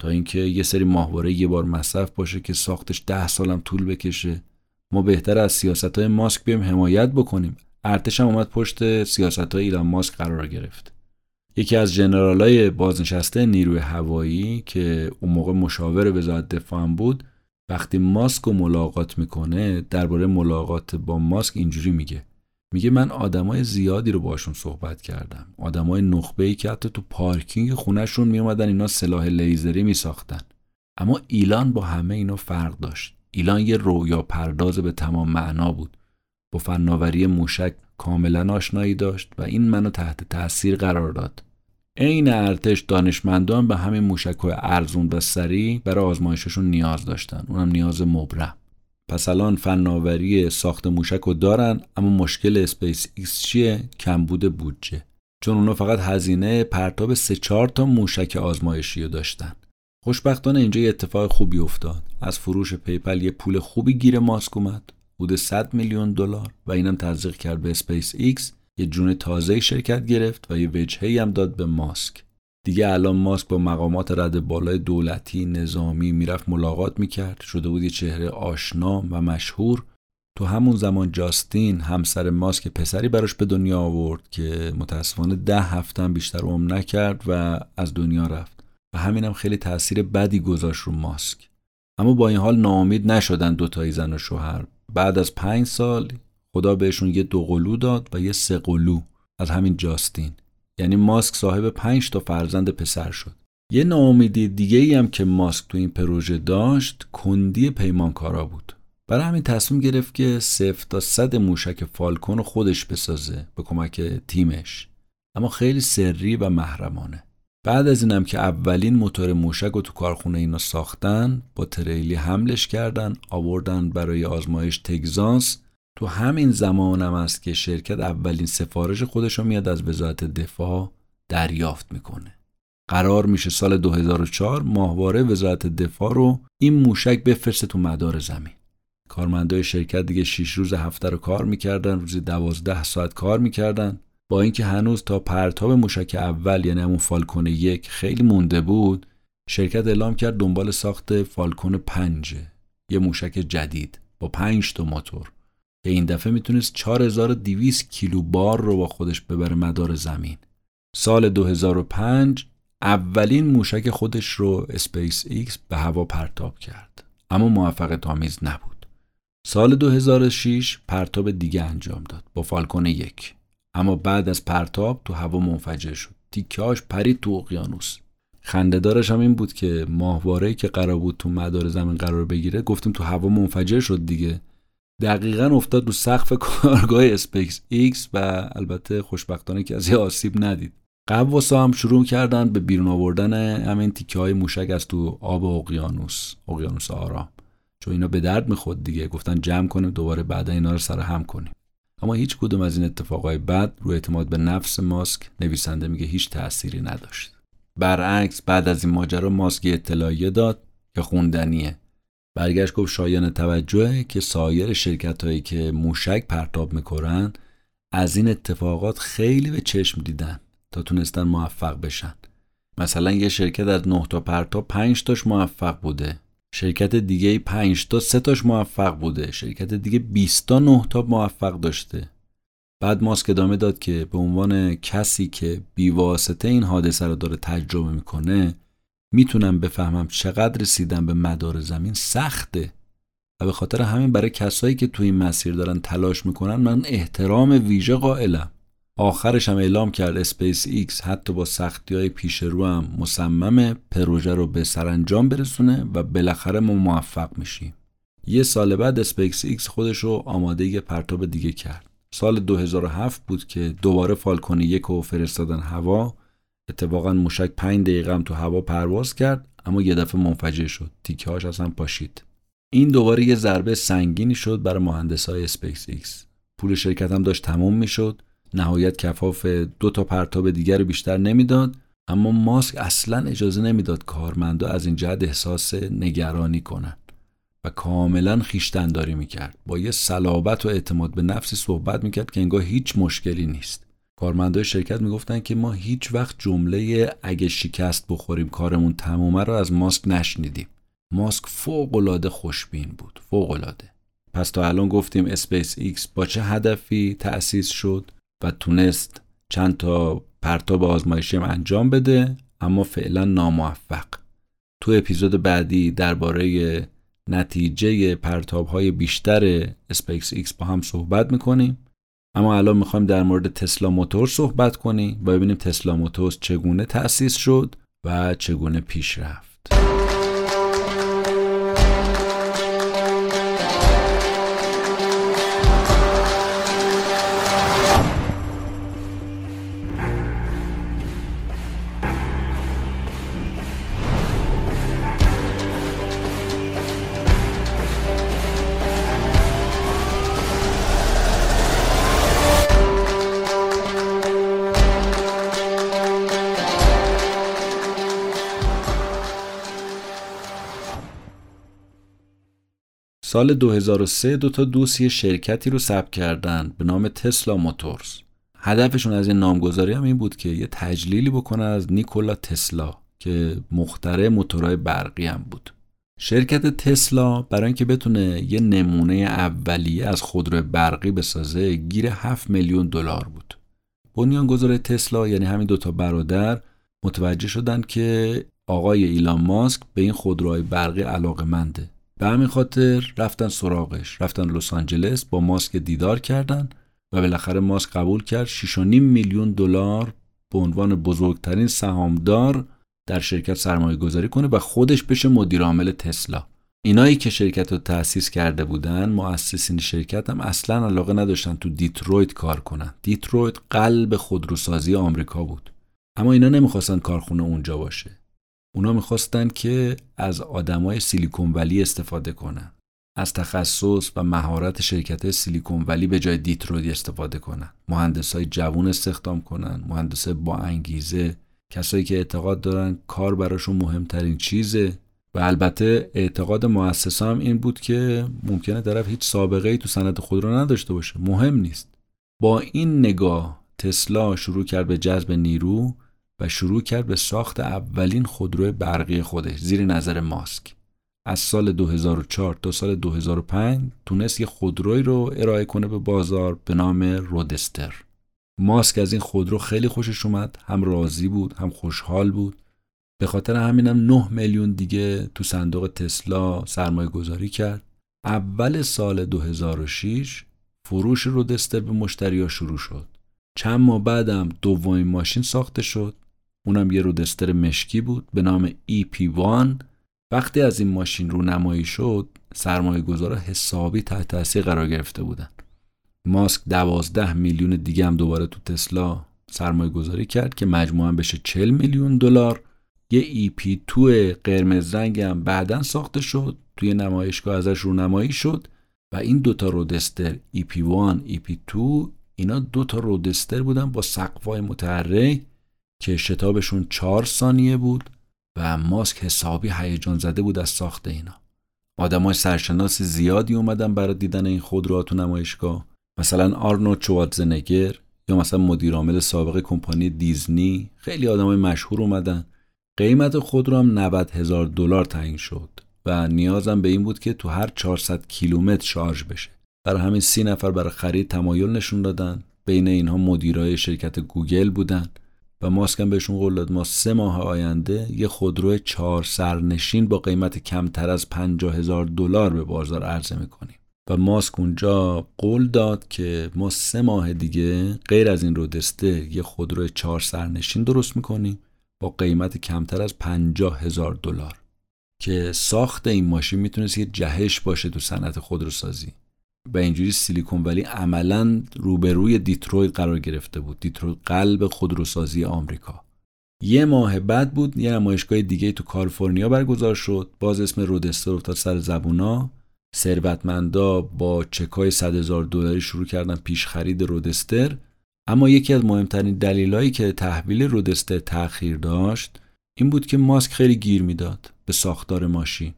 تا اینکه یه سری ماهواره یه بار مصرف باشه که ساختش ده سالم طول بکشه. ما بهتر از سیاست های ماسک بیایم حمایت بکنیم. ارتش هم اومد پشت سیاست های ایلان ماسک قرار گرفت. یکی از جنرال های بازنشسته نیروی هوایی که اون موقع مشاور وزارت دفاع بود وقتی ماسک رو ملاقات می‌کنه درباره ملاقات با ماسک اینجوری میگه. میگه من آدمای زیادی رو باشون صحبت کردم. آدمای نخبه ای که حتی تو پارکینگ خونهشون میومدن اینا سلاح لیزری میساختن. اما ایلان با همه اینا فرق داشت. ایلان یه رویا پرداز به تمام معنا بود. با فناوری موشک کاملا آشنایی داشت و این منو تحت تاثیر قرار داد. عین ارتش دانشمندان به همین موشک های ارزون و سریع برای آزمایششون نیاز داشتن. اونم نیاز مبرم. پس الان فناوری ساخت موشک رو دارن اما مشکل اسپیس ایکس چیه؟ کمبود بودجه. چون اونا فقط هزینه پرتاب سه چهار تا موشک آزمایشی رو داشتن. خوشبختانه اینجا یه اتفاق خوبی افتاد. از فروش پی‌پال یه پول خوبی گیر ماسک اومد. حدود 100 میلیون دلار و اینم تزریق کرد به اسپیس ایکس یه جون تازه شرکت گرفت و یه وجهی هم داد به ماسک. دیگه الان ماسک با مقامات رده بالای دولتی نظامی می‌رفت ملاقات می‌کرد شده بود یه چهره آشنا و مشهور. تو همون زمان جاستین همسر ماسک پسری براش به دنیا آورد که متاسفانه ده هفته بیشتر عمر نکرد و از دنیا رفت. و همینم خیلی تاثیر بدی گذاشت رو ماسک. اما با این حال ناامید نشدن دوتایی زن و شوهر. بعد از پنج سال خدا بهشون یه دوقلو داد و یه سه قلو از همین جاستین. یعنی ماسک صاحب پنج تا فرزند پسر شد. یه ناامیدی دیگه ای هم که ماسک تو این پروژه داشت کندی پیمانکارا بود. برای همین تصمیم گرفت که صفر تا صد موشک فالکون خودش بسازه به کمک تیمش. اما خیلی سری و محرمانه. بعد از اینم که اولین موتور موشک رو تو کارخونه اینا ساختن با تریلی حملش کردن آوردن برای آزمایش تگزاس. تو همین زمانم است که شرکت اولین سفارش خودش رو میاد از وزارت دفاع دریافت می‌کنه. قرار میشه سال 2004 ماهواره وزارت دفاع رو این موشک بفرسته تو مدار زمین. کارمندای شرکت دیگه 6 روز هفته رو کار می‌کردن روزی 12 ساعت کار می‌کردن. با اینکه هنوز تا پرتاب موشک اول یعنی همون فالکون یک خیلی مونده بود شرکت اعلام کرد دنبال ساخت فالکون 5 یه موشک جدید با 5 تا موتور. که این دفعه می‌تونست 4200 کیلو بار رو با خودش ببره مدار زمین. سال 2005 اولین موشک خودش رو اسپیس ایکس به هوا پرتاب کرد. اما موفق آمیز نبود. سال 2006 پرتاب دیگه انجام داد با فالکون یک. اما بعد از پرتاب تو هوا منفجر شد. تیکه‌هاش پرید تو اقیانوس. خنده‌دارش هم این بود که ماهواره که قرار بود تو مدار زمین قرار بگیره گفتیم تو هوا منفجر شد دیگه. دقیقا افتاد رو سقف کارگاه اسپیس ایکس و البته خوشبختانه که از آسیب ندید. غواصا هم شروع کردن به بیرون آوردن همین تیکه های موشک از تو آب اقیانوس اقیانوس آرام. چون اینا به درد می‌خورد دیگه. گفتن جمع کنیم دوباره بعد اینا رو سر هم کنیم. اما هیچ کدوم از این اتفاقای بد رو اعتماد به نفس ماسک نویسنده میگه هیچ تأثیری نداشت. برعکس بعد از این ماجرا ماسک اطلاعیه داد که خوندنیه. برگشت گفت شایان توجهه که سایر شرکت هایی که موشک پرتاب می‌کنن از این اتفاقات خیلی به چشم دیدن تا تونستن موفق بشن. مثلا یه شرکت از 9 تا پرتاب 5 تاش موفق بوده. شرکت دیگه 5 تا 3 تاش موفق بوده. شرکت دیگه 20 تا 9 تا موفق داشته. بعد ماسک ادامه داد که به عنوان کسی که بیواسطه این حادثه رو داره تجربه می‌کنه می‌تونم بفهمم چقدر رسیدن به مدار زمین سخته. و به خاطر همین برای کسایی که تو این مسیر دارن تلاش می‌کنن من احترام ویژه قائلم. آخرش هم اعلام کرد اسپیس ایکس حتی با سختی های پیش رو هم مصمم پروژه رو به سرانجام برسونه و بالاخره ما موفق میشیم. یه سال بعد اسپیس ایکس خودش رو آماده پرتاب دیگه کرد. سال 2007 بود که دوباره فالکون یک رو فرستادن هوا. اتفاقا موشک 5 دقیقه هم تو هوا پرواز کرد اما یه دفعه منفجر شد. تیکه هاش اصلا پاشید. این دوباره یه ضربه سنگینی شد برای مهندس های اسپیس ایکس. پول شرکت هم داشت تموم می‌شد. نهایت کفاف دو تا پرتاب دیگر رو بیشتر نمی‌داد اما ماسک اصلا اجازه نمی‌داد کارمندا از این جهت احساس نگرانی کنند و کاملا خویشتنداری می‌کرد. با یه صلابت و اعتماد به نفسی صحبت می‌کرد که انگار هیچ مشکلی نیست. کارمندای شرکت می‌گفتن که ما هیچ وقت جمله اگه شکست بخوریم کارمون تمومه رو از ماسک نشنیدیم. ماسک فوق العاده خوشبین بود فوق العاده پس تا الان گفتیم اسپیس ایکس با چه هدفی تأسیس شد؟ و تونست چند تا پرتاب آزمایشی انجام بده اما فعلا ناموفق. تو اپیزود بعدی درباره نتیجه پرتاب های بیشتر اسپیس ایکس با هم صحبت می‌کنیم. اما الان می‌خوایم در مورد تسلا موتور صحبت کنیم و ببینیم تسلا موتورز چگونه تأسیس شد و چگونه پیش رفت. سال 2003 دو تا دوست یه شرکتی رو ثبت کردن به نام تسلا موتورز. هدفشون از این نامگذاری هم این بود که یه تجلیلی بکنن از نیکولا تسلا که مخترع موتورهای برقی هم بود. شرکت تسلا برای اینکه بتونه یه نمونه اولیه از خودرو برقی بسازه گیر 7 میلیون دلار بود. بنیانگذار تسلا یعنی همین دوتا برادر متوجه شدن که آقای ایلان ماسک به این خودروهای برقی علاقه منده به همین خاطر رفتن سراغش. رفتن لس آنجلس با ماسک دیدار کردن و بالاخره ماسک قبول کرد. 6.5 میلیون دلار به عنوان بزرگترین سهامدار در شرکت سرمایه گذاری کنه و خودش بشه مدیر عامل تسلا. اینایی که شرکت رو تأسیس کرده بودن مؤسسین شرکت هم اصلا علاقه نداشتن تو دیترویت کار کنن. دیترویت قلب خودروسازی آمریکا بود. اما اینا نمی‌خواستن کارخونه اونجا باشه. اونا می‌خواستن که از آدمای سیلیکون ولی استفاده کنن. از تخصص و مهارت شرکت سیلیکون ولی به جای دیترویت استفاده کنن. مهندس های جوون استخدام کنن مهندس با انگیزه. کسایی که اعتقاد دارن کار براشون مهمترین چیزه. و البته اعتقاد مؤسسا هم این بود که ممکنه طرف هیچ سابقه ای تو صنعت خودرو نداشته باشه. مهم نیست. با این نگاه تسلا شروع کرد به جذب نیرو و شروع کرد به ساخت اولین خودرو برقی خودش زیر نظر ماسک. از سال 2004 تا سال 2005 تونست یه خودروی رو ارائه کنه به بازار به نام رودستر. ماسک از این خودرو خیلی خوشش اومد هم راضی بود هم خوشحال بود. به خاطر همینم 9 میلیون دیگه تو صندوق تسلا سرمایه گذاری کرد. اول سال 2006 فروش رودستر به مشتریا شروع شد. چند ماه بعدم دومین ماشین ساخته شد. اونم یه رودستر مشکی بود به نام EP1 وقتی از این ماشین رو نمایی شد سرمایه گذارا حسابی تحت تاثیر قرار گرفته بودن. ماسک دوازده میلیون دیگه هم دوباره تو تسلا سرمایه گذاری کرد که مجموعا بشه 40 میلیون دلار. یه ای پی تو قرمز رنگ هم بعدا ساخته شد توی نمایشگاه ازش رونمایی شد و این دوتا رودستر EP1 EP2 اینا دوتا رودستر بودن با سقفای متحرک. که شتابشون چهار ثانیه بود و ماسک حسابی هیجان زده بود از ساخت اینا. آدمای سرشناس زیادی اومدن برای دیدن این خودروها تو نمایشگاه. مثلا آرنو چوادزنگر یا مثلا مدیرعامل سابق کمپانی دیزنی. خیلی آدمای مشهور اومدن. قیمت خودرو هم 90 هزار دلار تعیین شد و نیازم به این بود که تو هر 400 کیلومتر شارژ بشه. برای همین سی نفر برای خرید تمایل نشون دادن. بین اینها مدیرای شرکت گوگل بودن. و ماسک بهشون قول داد. ما سه ماه آینده یه خودرو چهار سرنشین با قیمت کمتر از 50 هزار دلار به بازار عرضه می‌کنیم. و ماسک اونجا قول داد که ما سه ماه دیگه غیر از این رودسته یه خودرو چهار سرنشین درست می‌کنیم با قیمت کمتر از 50 هزار دلار. که ساخت این ماشین می‌تونست یه جهش باشه تو صنعت خودروسازی. و اینجوری سیلیکون ولی عملا روبروی دیترویت قرار گرفته بود. دیترویت قلب خودروسازی آمریکا. یه ماه بعد بود یه نمایشگاه دیگه تو کالیفرنیا برگزار شد. باز اسم رودستر افتاد سر زبونا. ثروتمندا با چکای 100 هزار دلاری شروع کردن پیش خرید رودستر. اما یکی از مهمترین دلایلی که تحویل رودستر تأخیر داشت این بود که ماسک خیلی گیر می‌داد به ساختار ماشین.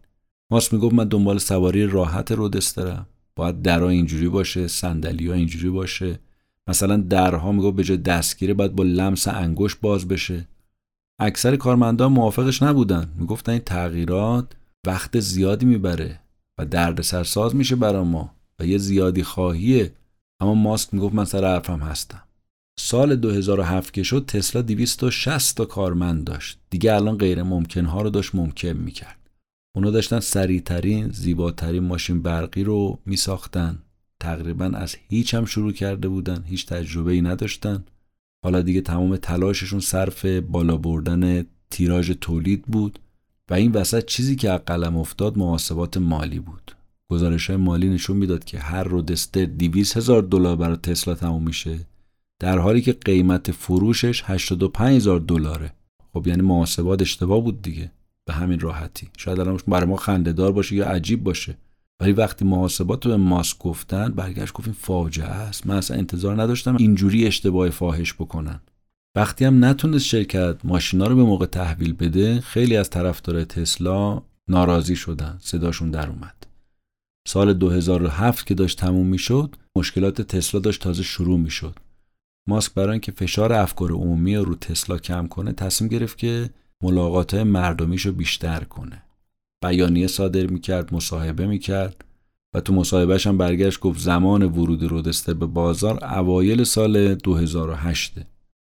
ماسک می‌گفت من دنبال سواری راحت رودسترم. باید درها اینجوری باشه صندلی ها اینجوری باشه. مثلا درها می‌گفت به جای دستگیره باید با لمس انگشت باز بشه. اکثر کارمندان موافقش نبودن. می‌گفتن این تغییرات وقت زیادی می‌بره و درد سرساز میشه برا ما و یه زیادی خواهیه. اما ماسک می‌گفت من سر حرفم هستم. سال 2007 که شد تسلا 260 تا کارمند داشت. دیگه الان غیر ممکن ها رو داشت ممکن می‌کرد. اونا داشتن سریعترین زیباترین ماشین برقی رو میساختن. تقریبا از هیچ هم شروع کرده بودن هیچ تجربه ای نداشتن. حالا دیگه تمام تلاششون صرف بالا بردن تیراژ تولید بود و این وسط چیزی که قلم افتاد محاسبات مالی بود. گزارش های مالی نشون می‌داد که هر رودستر 200 هزار دلار برای تسلا تموم میشه در حالی که قیمت فروشش 85 هزار دلاره. خب یعنی محاسبات اشتباه بود دیگه. به همین راحتی. شاید الان برای ما خندهدار باشه یا عجیب باشه. ولی وقتی محاسبات رو به ماسک گفتن برگشت گفت فاجعه است. من اصلا انتظار نداشتم اینجوری اشتباه فاحش بکنن. وقتی هم نتونست شرکت ماشینا رو به موقع تحویل بده خیلی از طرفدار تسلا ناراضی شدن. صداشون در اومد. سال 2007 که داشت تموم می‌شد مشکلات تسلا داشت تازه شروع می‌شد. ماسک برای اینکه فشار افکار عمومی رو تسلا کم کنه تصمیم گرفت که ملاقات مردمیش رو بیشتر کنه. بیانیه صادر می‌کرد مصاحبه می‌کرد و تو مصاحبهش هم برگشت گفت زمان ورود رودستر به بازار اوایل سال 2008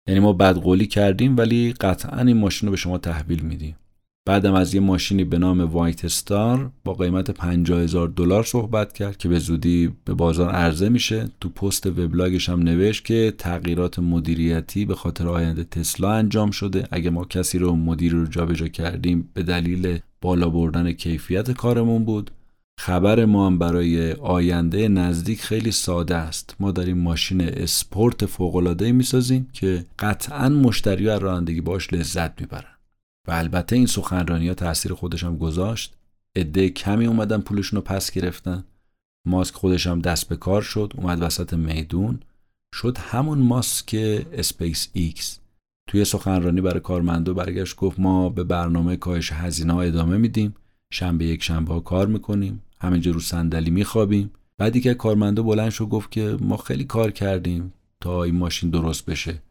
یعنی ما بدقولی کردیم ولی قطعا این ماشین رو به شما تحویل میدیم. بعدم از یه ماشینی به نام وایت استار با قیمت 50 هزار دلار صحبت کرد که به زودی به بازار عرضه میشه. تو پست وبلاگش هم نوشت که تغییرات مدیریتی به خاطر آینده تسلا انجام شده. اگه ما کسی رو مدیر رو جابجا کردیم به دلیل بالا بردن کیفیت کارمون بود. خبر ما هم برای آینده نزدیک خیلی ساده است. ما داریم ماشین اسپورت فوق‌العاده می‌سازیم که قطعا مشتری از رانندگی باش لذت می‌برن. و البته این سخنرانی ها تاثیر خودش هم گذاشت. عده کمی اومدن پولشون رو پس گرفتن. ماسک خودش هم دست به کار شد اومد وسط میدون. شد همون ماسک اسپیس ایکس. توی سخنرانی برای کارمندا برگشت گفت ما به برنامه کاهش هزینه ادامه میدیم. شنبه یک شنبه ها کار می‌کنیم. همینجا رو صندلی میخوابیم. بعد یکی کارمندا بلند شد گفت که ما خیلی کار کردیم تا این ماشین درست بشه.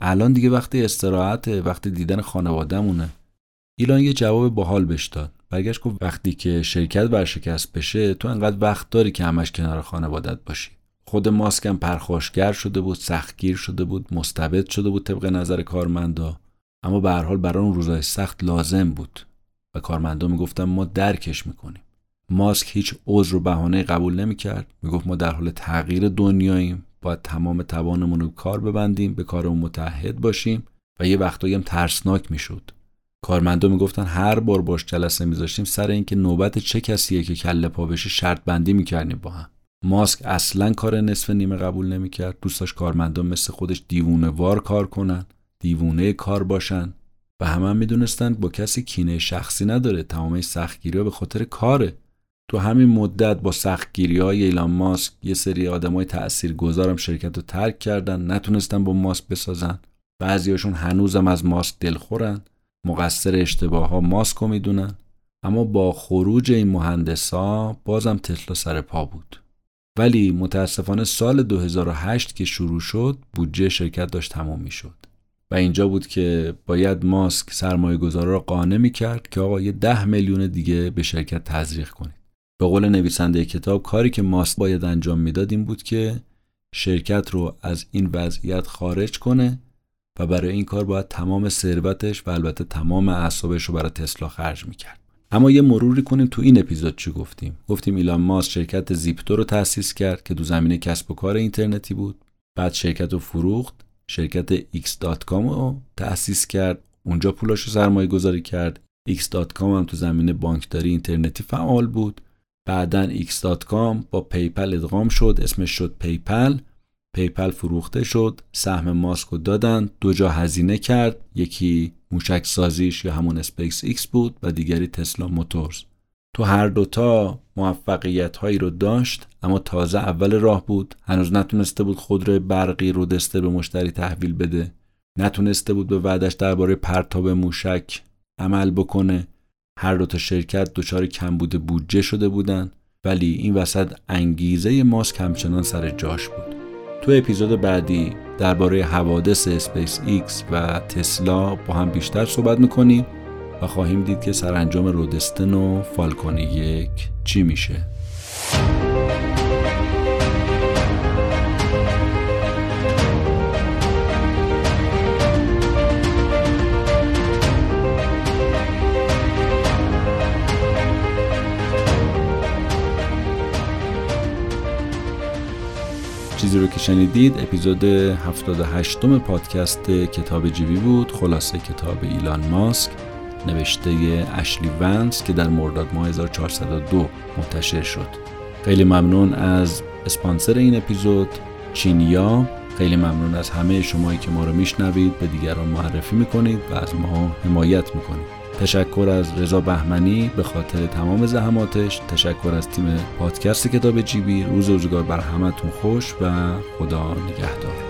الان دیگه وقتی استراحت وقتی دیدن خانوادهمونه. ایلان یه جواب باحال بهش داد. برگشت گفت وقتی که شرکت برشکست بشه تو انقدر وقت داری که همش کنار خانوادت باشی. خود ماسکم پرخاشگر شده بود سختگیر شده بود مستبد شده بود طبق نظر کارمندا. اما به هر حال برای اون روزای سخت لازم بود. و کارمندا می‌گفتن ما درکش می‌کنیم. ماسک هیچ عذر و بهانه قبول نمی‌کرد. می‌گفت ما در حال تغییر دنیاییم. باید تمام توانمون رو کار ببندیم به کارمون متحد باشیم و یه وقتایی هم ترسناک می‌شد. کارمندا می‌گفتن هر بار باش جلسه میذاشتیم سر اینکه نوبت چه کسیه که کله پا بشه شرط بندی می‌کردیم با هم. ماسک اصلا کار نصف نیمه قبول نمی‌کرد. دوست داشت کارمندا مثل خودش دیوونه وار کار کنن دیوونه کار باشن. و همه هم می‌دونستند با کسی کینه شخصی نداره. تمام سختگیری به خاطر کاره. تو همین مدت با سختگیری های ایلان ماسک یه سری آدم های تأثیر گذارم شرکت رو ترک کردن نتونستن با ماسک بسازن. بعضیاشون هنوزم از ماسک دلخورن مقصر اشتباه ها ماسک رو می‌دونن. اما با خروج این مهندسا بازم تسلا سر پا بود. ولی متاسفانه سال 2008 که شروع شد بودجه شرکت داشت تمام می‌شد. و اینجا بود که باید ماسک سرمایه گذارا را قانع می کرد که آقا یه ده میلیون دیگه به شرکت تزریق کنید. به قول نویسنده کتاب کاری که ماسک باید انجام می‌داد این بود که شرکت رو از این وضعیت خارج کنه و برای این کار باید تمام ثروتش و البته تمام اعصابش رو برای تسلا خرج می‌کرد. اما یه مروری کنیم تو این اپیزود چی گفتیم. گفتیم ایلان ماسک شرکت زیپتو رو تأسیس کرد که دو زمینه کسب و کار اینترنتی بود. بعد شرکت رو فروخت شرکت x.com رو تأسیس کرد اونجا پولاش رو سرمایه گذاری کرد x.com هم تو زمینه بانکداری اینترنتی فعال بود. بعدا x.com با PayPal ادغام شد اسمش شد PayPal PayPal فروخته شد سهم ماسک رو دادن دو جا هزینه کرد. یکی موشک سازیش یا همون اسپیس ایکس بود و دیگری Tesla Motors. تو هر دوتا موفقیت هایی رو داشت اما تازه اول راه بود. هنوز نتونسته بود خودروی برقی Roadster به مشتری تحویل بده. نتونسته بود به وعدش درباره پرتاب موشک عمل بکنه. هر دوتا شرکت دچار کمبود بودجه شده بودن ولی این وسط انگیزه ماسک همچنان سر جاش بود. تو اپیزود بعدی درباره حوادث اسپیس ایکس و تسلا با هم بیشتر صحبت می‌کنیم و خواهیم دید که سرانجام Roadster و Falcon یک چی میشه. چیزی رو که شنیدید اپیزود 78 م پادکست کتاب جیبی بود خلاصه کتاب ایلان ماسک نوشته اشلی ونس که در مرداد ماه 1402 منتشر شد. خیلی ممنون از اسپانسر این اپیزود چینیا. خیلی ممنون از همه شمایی که ما رو میشنوید به دیگران معرفی می‌کنید و از ما حمایت می‌کنید. تشکر از رضا بهمنی به خاطر تمام زحماتش. تشکر از تیم پادکست کتاب جیبی. روز روزگار بر همتون خوش و خدا نگهدار.